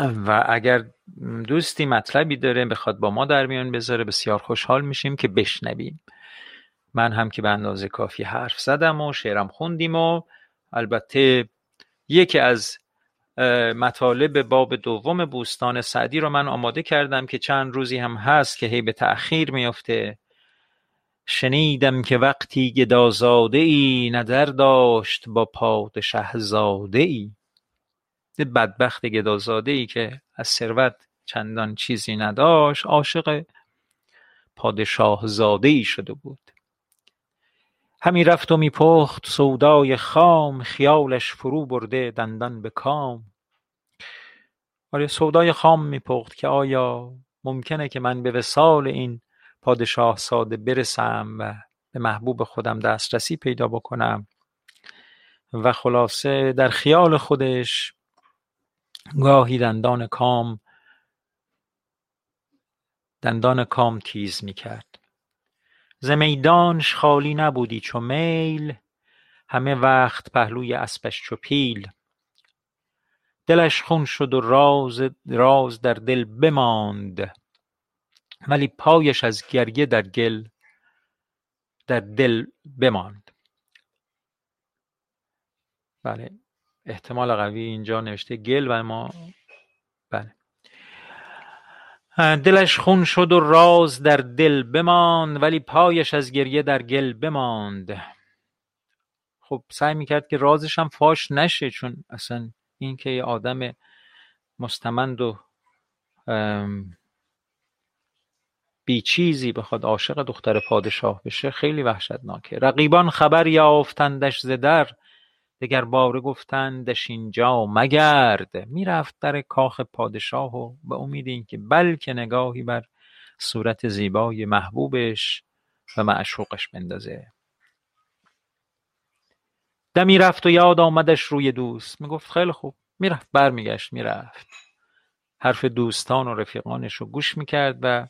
و اگر دوستی مطلبی داره بخواد با ما در میان بذاره بسیار خوشحال میشیم که بشنویم. من هم که به اندازه کافی حرف زدم و شعرم خوندیم و البته یکی از مطالب باب دوم بوستان سعدی رو من آماده کردم که چند روزی هم هست که هی به تأخیر میفته. شنیدم که وقتی گدازاده ای نظر داشت با پادشه زاده ای بدبخت گدازاده ای که از ثروت چندان چیزی نداشت عاشق پادشاه زاده ای شده بود. همی رفت و میپخت سودای خام خیالش فرو برده دندان به کام. آره سودای خام میپخت که آیا ممکنه که من به وسال این پادشاه ساده برسم و به محبوب خودم دسترسی پیدا بکنم؟ و خلاصه در خیال خودش گاهی دندان کام دندان کام تیز می‌کرد. ز میدانش خالی نبودی چو میل همه وقت پهلوی اسبش چو پیل. دلش خون شد و راز, راز در دل بماند ولی پایش از گریه در گل در دل بماند. بله. احتمال قوی اینجا نوشته گل و ما. بله. دلش خون شد و راز در دل بماند ولی پایش از گریه در گل بماند. خب سعی می‌کرد که رازش هم فاش نشه چون اصلا این که یه آدم مستمند و بیچیزی بخواد عاشق دختر پادشاه بشه خیلی وحشتناکه. رقیبان خبر یافتندش ز در دگر باره گفتندش اینجا مگرد. می‌رفت در کاخ پادشاه و به امید اینکه بلکه نگاهی بر صورت زیبای محبوبش و معشوقش بندازه. دمی رفت و یاد آمدش روی دوست. می‌گفت خیلی خوب. می‌رفت برمیگشت می‌رفت. حرف دوستان و رفیقانش رو گوش می‌کرد و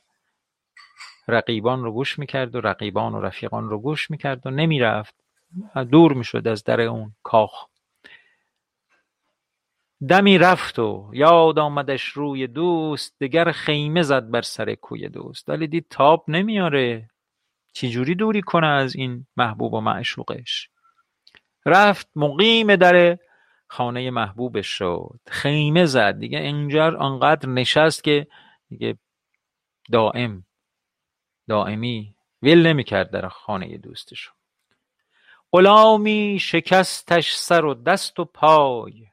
رقیبان رو گوش می‌کرد و رقیبان و رفیقان رو گوش می‌کرد و نمی‌رفت. دور می‌شد از در اون کاخ. دمی رفت و یاد آمدش روی دوست دگر خیمه زد بر سر کوی دوست. ولی دید تاب نمیاره. چجوری دوری کنه از این محبوب و معشوقش؟ رفت مقیم در خانه محبوبش شد. خیمه زد. دیگه اینجا آنقدر نشست که دیگه دائم دائمی ول نمی‌کرد در خانه دوستش غلامی شکستش سر و دست و پای.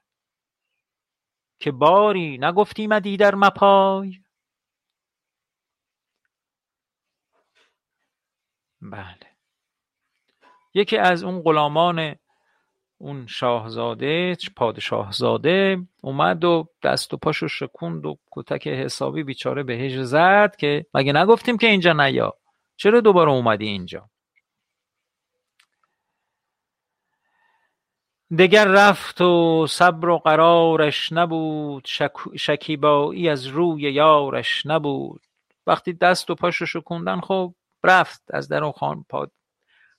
که باری نگفتی مدی در مپای. بله. یکی از اون غلامان اون شاهزاده پادشاهزاده اومد و دست و پاشو شکوند و کتک حسابی بیچاره بهش زد که مگه نگفتیم که اینجا نیا؟ چرا دوباره اومدی اینجا؟ دگر رفت و صبر و قرارش نبود شکیبایی از روی یارش نبود. وقتی دست و پاشو شکوندن خب رفت از در اون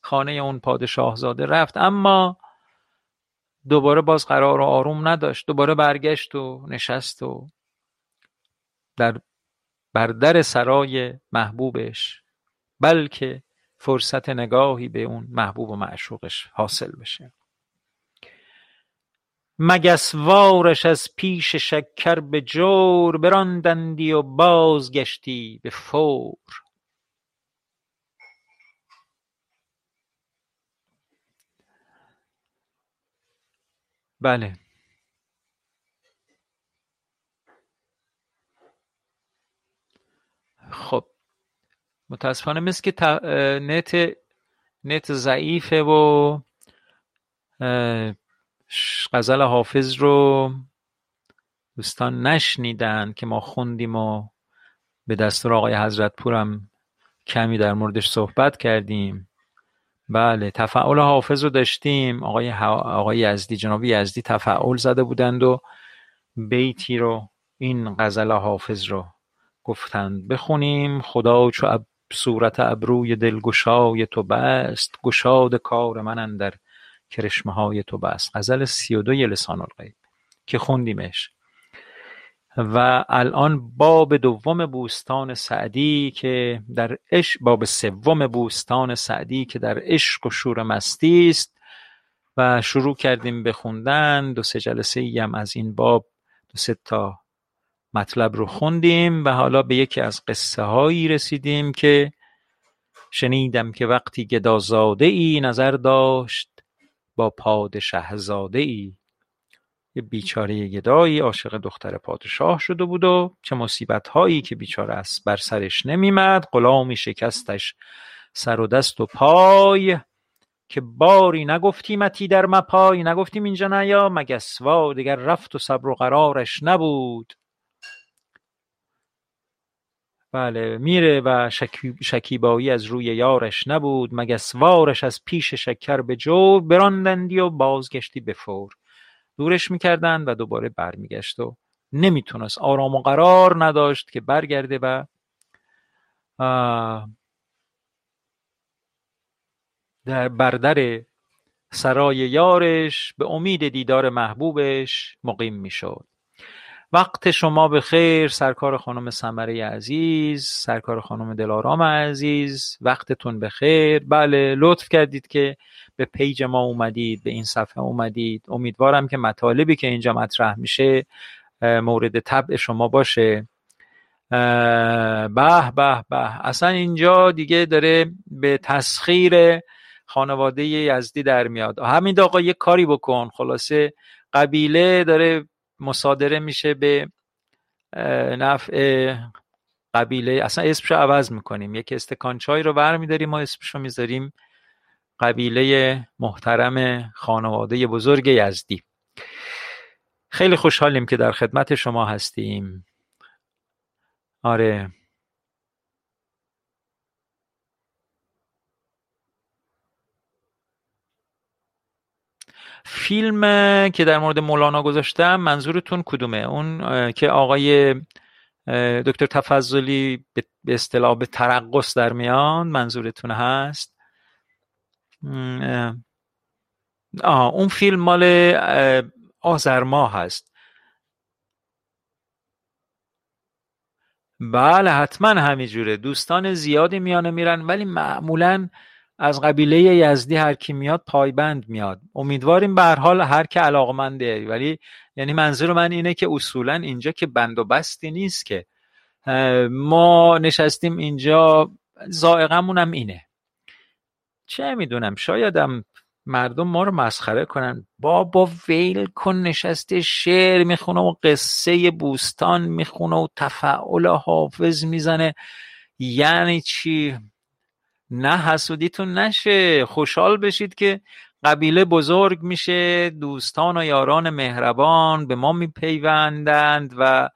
خانه اون پادشاهزاده رفت. اما دوباره باز قرار و آروم نداشت. دوباره برگشت و نشست و در بر در سرای محبوبش بلکه فرصت نگاهی به اون محبوب و معشوقش حاصل بشه. مگسوارش از پیش شکر به جور براندندی و بازگشتی به فور. بله. خب. متاسفانه مثل که نت نت ضعیفه و غزل حافظ رو دوستان نشنیدن که ما خوندیم و به دستور آقای حضرت پورم کمی در موردش صحبت کردیم. بله تفعول حافظ رو داشتیم. آقای, آقای یزدی جناب یزدی تفعول زده بودند و بیتی رو این غزل حافظ رو گفتند. بخونیم. خدا چو اب صورت ابروی دلگشای تو بست. گشاد کار من در کرشمه های تو بست. غزل سی و دوی لسان الغیب. که خوندیمش. و الان باب دوم بوستان سعدی که در عشق باب سوم بوستان سعدی که در عشق و شور مستی است و شروع کردیم به خوندن. دو سه جلسه ای هم از این باب دو سه تا مطلب رو خوندیم و حالا به یکی از قصه هایی رسیدیم که شنیدم که وقتی گدازاده ای نظر داشت با پادشه زاده ای یه بیچاره گدایی عاشق دختر پادشاه شده بود و چه مصیبت هایی که بیچاره است بر سرش نمیمد. غلامی شکستش سر و دست و پای. که باری نگفتیمتی در مپای؟ نگفتیم اینجا نیا. مگسوا دیگر رفت و صبر و قرارش نبود. بله میره و شکیبایی از روی یارش نبود مگسوارش از پیش شکر به جور براندندی و بازگشتی به فور. دورش می‌کردن و دوباره برمیگشت و نمی‌تونست آرام و قرار نداشت که برگرده و در بردر سرای یارش به امید دیدار محبوبش مقیم می‌شد. وقت شما به خیر سرکار خانم سمره عزیز سرکار خانم دلارام عزیز وقتتون به خیر بله لطف کردید که به پیج ما اومدید به این صفحه اومدید. امیدوارم که مطالبی که اینجا مطرح میشه مورد طبع شما باشه. به به به اصلا اینجا دیگه داره به تسخیر خانواده یزدی در میاد. همین آقا یه کاری بکن. خلاصه قبیله داره مصادره میشه به نفع قبیله. اصلا اسمشو عوض می‌کنیم. یک استکان چای رو برمیداریم ما اسمشو می‌ذاریم قبیله محترم خانواده بزرگ یزدی. خیلی خوشحالیم که در خدمت شما هستیم. آره. فیلم که در مورد مولانا گذاشتم منظورتون کدومه؟ اون که آقای دکتر تفضلی به اصطلاح به ترقص در میان منظورتون هست؟ آه اون فیلم مال آذر ماه هست. بله حتما همینجوره. دوستان زیادی میانه میرن ولی معمولا از قبیله یزدی هر کی میاد پایبند میاد. امیدواریم به هر حال هر که علاقمنده ولی یعنی منظور من اینه که اصولا اینجا که بند و بستی نیست که. ما نشستیم اینجا زائقمون هم اینه. چه می‌دونم شایدم مردم ما رو مسخره کنن. بابا ویل کن نشسته شعر می‌خونه و قصه بوستان می‌خونه و تفعول حافظ می‌زنه. یعنی چی؟ نه حسودیتون نشه. خوشحال بشید که قبیله بزرگ میشه دوستان و یاران مهربان به ما میپیوندند و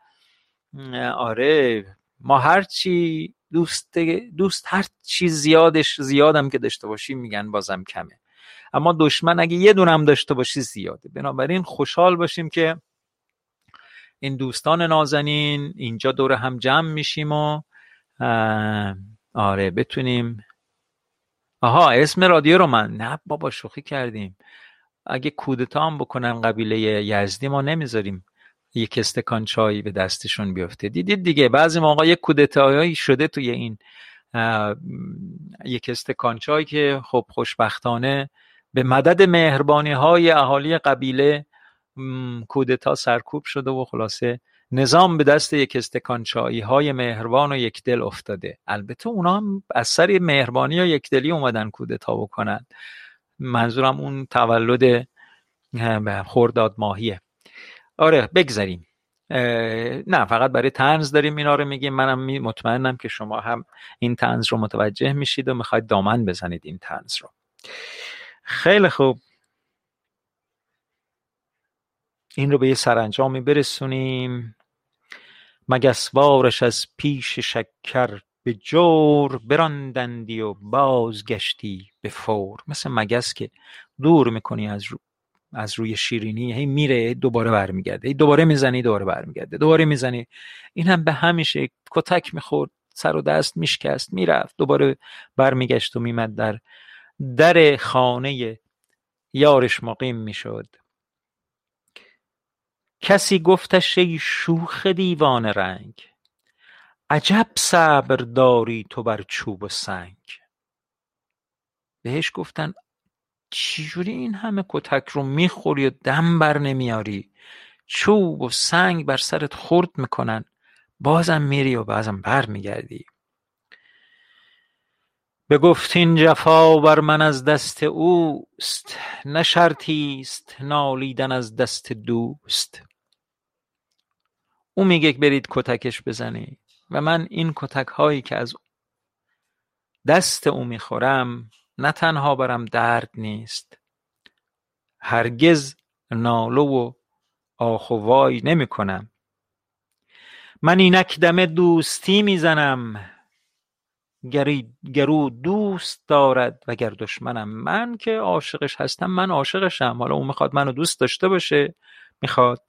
آره ما هرچی دوست دوست هر چی زیادش زیادم که داشته باشیم میگن بازم کمه. اما دشمن اگه یه دونم داشته باشی زیاده. بنابراین خوشحال باشیم که این دوستان نازنین اینجا دور هم جمع میشیم و آره بتونیم آها اسم رادیو رو من نه بابا شوخی کردیم. اگه کودتا هم بکنن قبیله یزدی ما نمی‌ذاریم یک استکان چای به دستشون بیفته. دیدید دیگه بعضی موقع یک کودتایی شده توی این یک استکان چای که خب خوشبختانه به مدد مهربانی های اهالی قبیله کودتا سرکوب شده و خلاصه نظام به دست یک استکان های مهربان و یک دل افتاده. البته اونا هم از سر مهربانی و یک دلی اومدن کودتا بکنن. منظورم اون تولد خورداد ماهیه. آره بگذاریم نه فقط برای تنز داریم اینا رو میگیم. منم مطمئنم که شما هم این تنز رو متوجه میشید و می‌خواید دامن بزنید این تنز رو. خیلی خوب. این رو به یه سرانجامی برسونیم. مگسوارش از پیش شکر به جور براندندی و بازگشتی به فور. مثل مگس که دور می‌کنی از رو از روی شیرینی هی میره دوباره برمیگرده هی دوباره می‌زنی دوباره برمیگرده دوباره می‌زنی. این هم به همیشه کتک می‌خورد سر و دست میشکست می‌رفت دوباره برمیگشت و میمد در در خانه یارش مقیم می‌شد. کسی گفتش ای شوخ دیوان رنگ عجب صبر داری تو بر چوب و سنگ. بهش گفتن چجوری این همه کتک رو می‌خوری و دم بر نمیاری؟ چوب و سنگ بر سرت خورد می‌کنن. بازم میری و بازم بر میگردی بگفت این جفا بر من از دست اوست نه شرطیست نالیدن از دست دوست. او میگه برید کتکش بزنید. و من این کتک هایی که از دست او می‌خورم نه تنها برم درد نیست. هرگز ناله و آخ و وای نمی کنم من اینک دم دوستی می‌زنم. گرو دوست دارد و گر دشمنم. من که عاشقش هستم من عاشقشم. حالا اون می‌خواد منو دوست داشته باشه می‌خواد.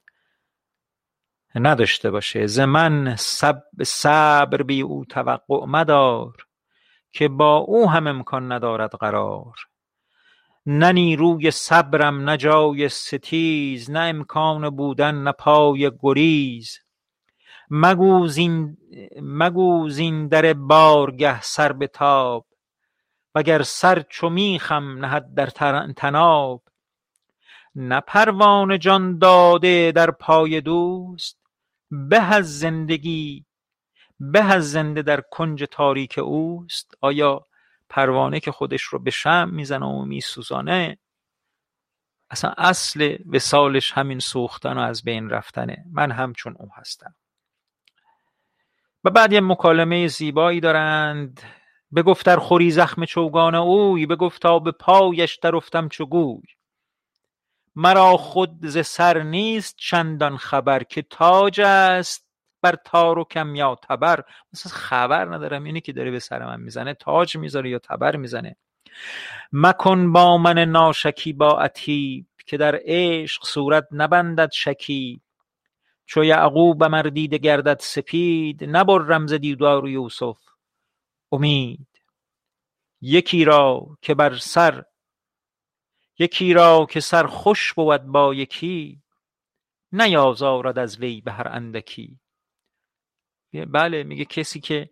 نداشته باشه. ز من صبر بی او توقع مدار که با او هم امکان ندارد قرار. نه نیروی صبرم نه جای ستیز نه امکان بودن نه پای گریز. مگو زین در بارگه سر بتاب. وگر سر چو میخم نهد در طناب نه پروانه جان داده در پای دوست به از زندگی به از زنده در کنج تاریک اوست. آیا پروانه که خودش رو به شمع می‌زنه و میسوزانه اصلا اصل وسالش همین سوختن و از بین رفتنه. من همچون او هستم. و بعد یه مکالمه زیبایی دارند. بگفت در خوری زخم چوگان اوی بگفتا به پایش افتم چو گوی. مرا خود ز سر نیست چندان خبر که تاج است بر تارکم یا تبر. مثلا خبر ندارم. اینی که داره به سر من می‌زنه تاج می‌ذاره یا تبر می‌زنه. مکن با من ناشکی با عتیب که در عشق صورت نبندد شکی چو یعقوب مردیده گردد سپید نبرم ز دیدار یوسف. امید. یکی را که بر سر یکی را که سر خوش بود با یکی نیازارد از وی به هر اندکی. بله میگه کسی که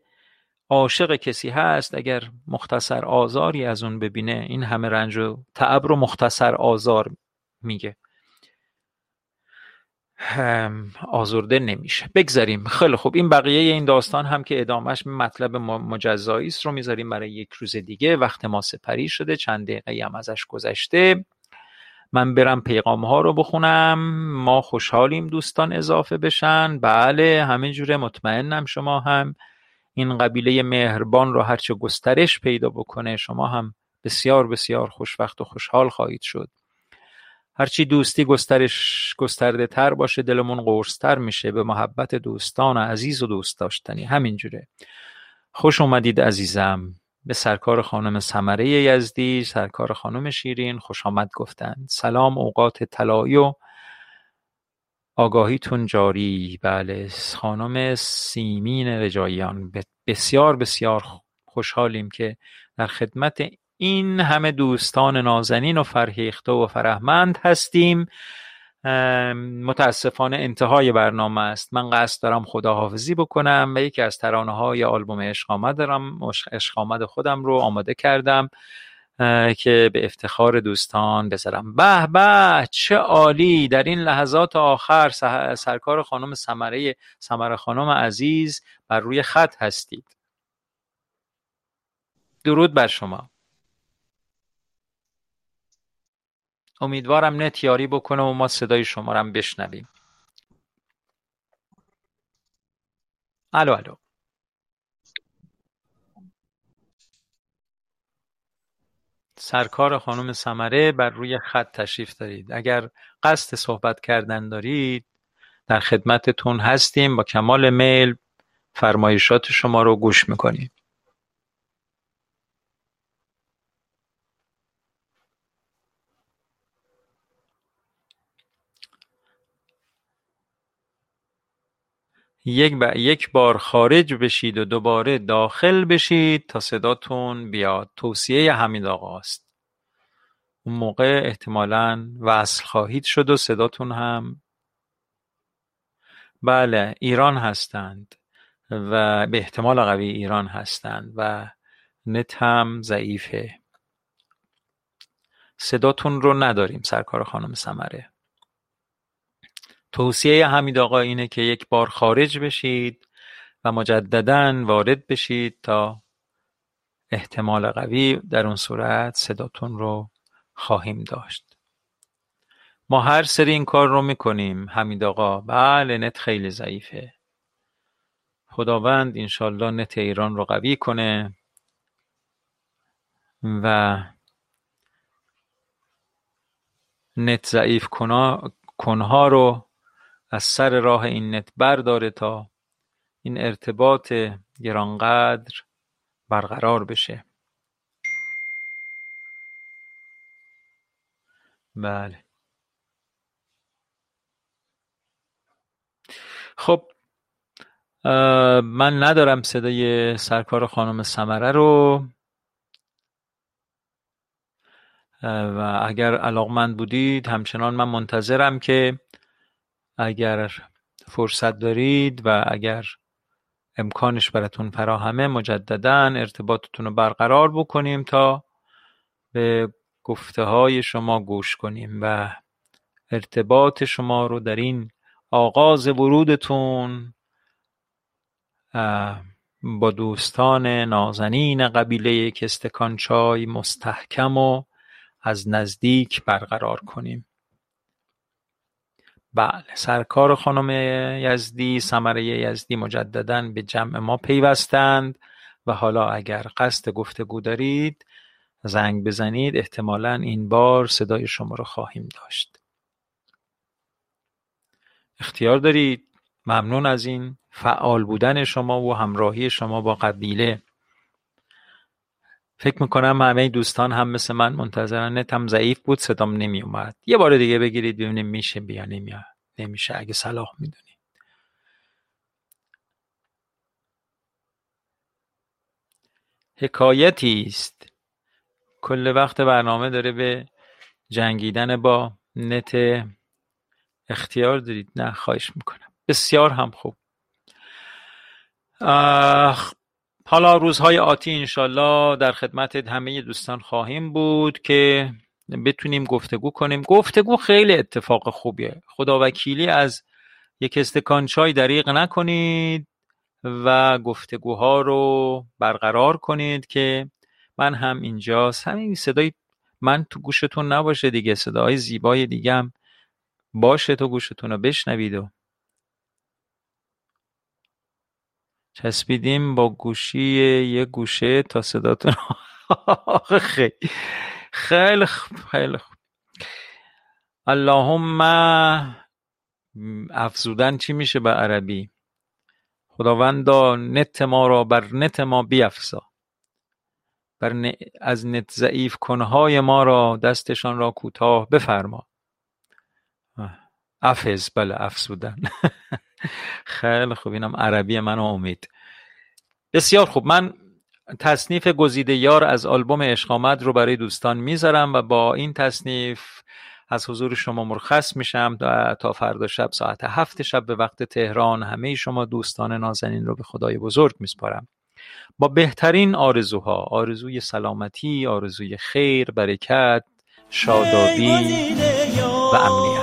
عاشق کسی هست اگر مختصر آزاری از اون ببینه این همه رنج و تعب رو مختصر آزار میگه. آزرده نمیشه. بگذاریم. خیلی خوب. این بقیه این داستان هم که ادامهش مطلب مجزایی است رو می‌ذاریم برای یک روز دیگه. وقت ما سپری شده. چند دقیقه هم ازش گذشته. من برم پیغام ها رو بخونم. ما خوشحالیم دوستان اضافه بشن. بله همه جوره. مطمئنم شما هم. این قبیله مهربان رو هرچه گسترش پیدا بکنه شما هم بسیار بسیار خوشوقت و خوشحال خواهید شد. هرچی دوستی گسترش گسترده تر باشه دلمون قرصتر میشه. به محبت دوستان عزیز و دوست داشتنی. همینجوره. خوش اومدید عزیزم. به سرکار خانم سمره یزدی سرکار خانم شیرین خوش آمد گفتند سلام اوقات طلایی و آگاهیتون جاری. بله خانم سیمین رجاییان. بسیار بسیار خوشحالیم که در خدمت این همه دوستان نازنین و فرهیخته و فرهمند هستیم. متاسفانه انتهای برنامه است. من قصد دارم خداحافظی بکنم و یکی از ترانه های آلبوم عشق آمد دارم عشق آمد خودم رو آماده کردم که به افتخار دوستان بذارم. به به چه عالی! در این لحظات آخر سرکار خانم سمره سمره خانم عزیز بر روی خط هستید. درود بر شما. امیدوارم نت یاری بکنه و ما صدای شما رو بشنویم. الو الو. سرکار خانم سمره بر روی خط تشریف دارید. اگر قصد صحبت کردن دارید در خدمتتون هستیم. با کمال میل فرمایشات شما رو گوش می‌کنیم. یک بار خارج بشید و دوباره داخل بشید تا صداتون بیاد. توصیه حمید آقاست اون موقع احتمالا وصل خواهید شد و صداتون هم بله ایران هستند و به احتمال قوی ایران هستند و نت هم ضعیفه. صداتون رو نداریم سرکار خانم سمره توصیه حمید آقا اینه که یک بار خارج بشید و مجددا وارد بشید تا احتمال قوی در اون صورت صداتون رو خواهیم داشت. ما هر سری این کار رو می‌کنیم حمید آقا. بله نت خیلی ضعیفه. خداوند انشالله نت ایران رو قوی کنه و نت ضعیف کنها رو از سر راه این نت برداره تا این ارتباط گرانقدر برقرار بشه. بله. خب من ندارم صدای سرکار خانم سمره رو. و اگر علاقمند بودید همچنان من منتظرم که اگر فرصت دارید و اگر امکانش براتون فراهمه مجددا ارتباطتون رو برقرار بکنیم تا به گفته های شما گوش کنیم و ارتباط شما رو در این آغاز ورودتون با دوستان نازنین قبیله کستکان چای مستحکم و از نزدیک برقرار کنیم. بله سرکار خانم یزدی ثمره یزدی مجددا به جمع ما پیوستند و حالا اگر قصد گفتگو دارید زنگ بزنید. احتمالا این بار صدای شما رو خواهیم داشت. اختیار دارید؟ ممنون از این فعال بودن شما و همراهی شما با قبیله. فکر می‌کنم همه دوستان هم مثل من منتظرن. نتم ضعیف بود صدام نمی اومد یه بار دیگه بگیرید ببینیم میشه بیا نمیاد نمیشه. اگه صلاح می‌دونید. حکایتی است. کل وقت برنامه داره به جنگیدن با نت اختیار دارید. نه خواهش می‌کنم. بسیار هم خوب. حالا روزهای آتی انشالله در خدمت همه دوستان خواهیم بود که بتونیم گفتگو کنیم. گفتگو خیلی اتفاق خوبیه. خداوکیلی از یک استکان چای دریغ نکنید و گفتگوها رو برقرار کنید که من هم اینجاست. همین صدای من تو گوشتون نباشه دیگه. صدای زیبای دیگه هم باشه تو گوشتون رو بشنوید و چسبیدیم با گوشی یه گوشه تا صداتون خیلی خیلی خیلی اللهم افزودن چی میشه به عربی؟ خداوندا نت ما را بر نت ما بیافزا بر از نت ضعیف کنهای ما را دستشان را کوتاه بفرما. افز بله افزودن. خیلی خوب اینم عربی من امید. بسیار خوب من تصنیف گزیده یار از آلبوم عشق آمد رو برای دوستان می‌ذارم و با این تصنیف از حضور شما مرخص میشم تا فردا شب ساعت هفت شب به وقت تهران همه شما دوستان نازنین رو به خدای بزرگ میسپارم. با بهترین آرزوها آرزوی سلامتی آرزوی خیر برکت شادابی و امنیت.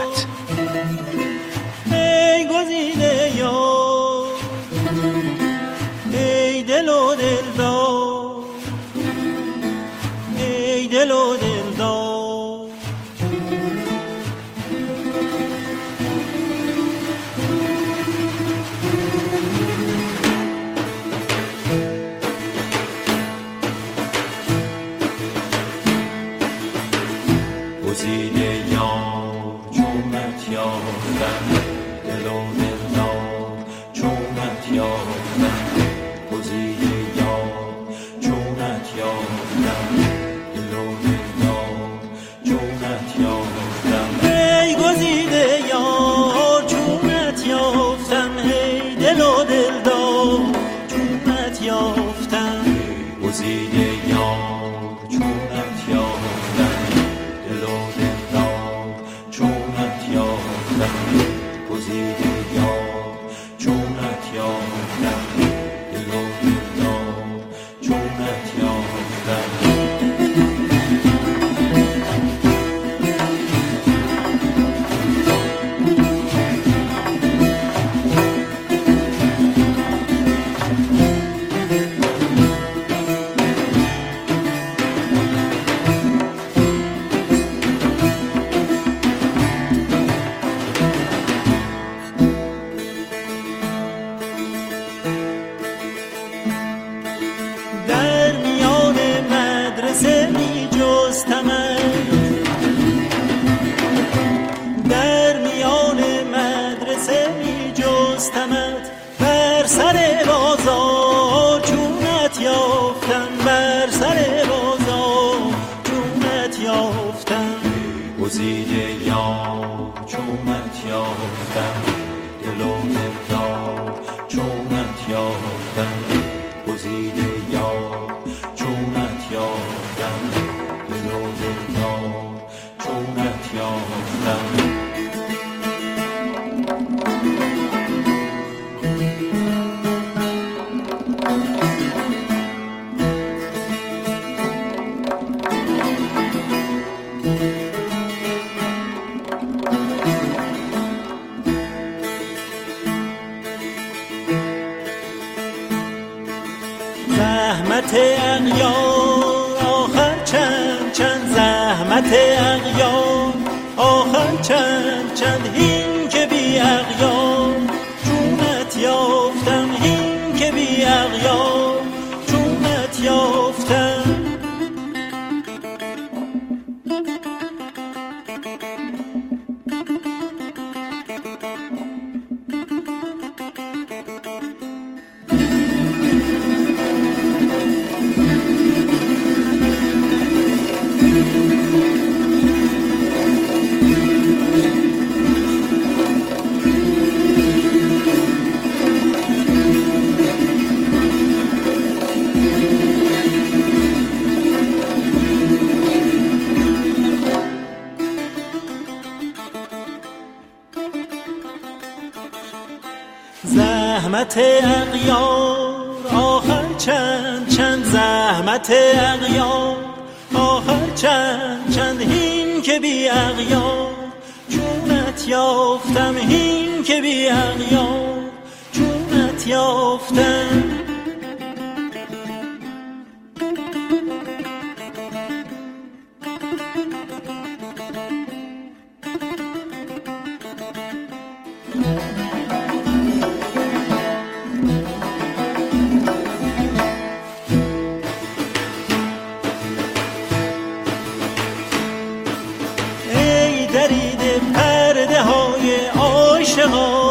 گزیده یار چونت پرده های عاشقان.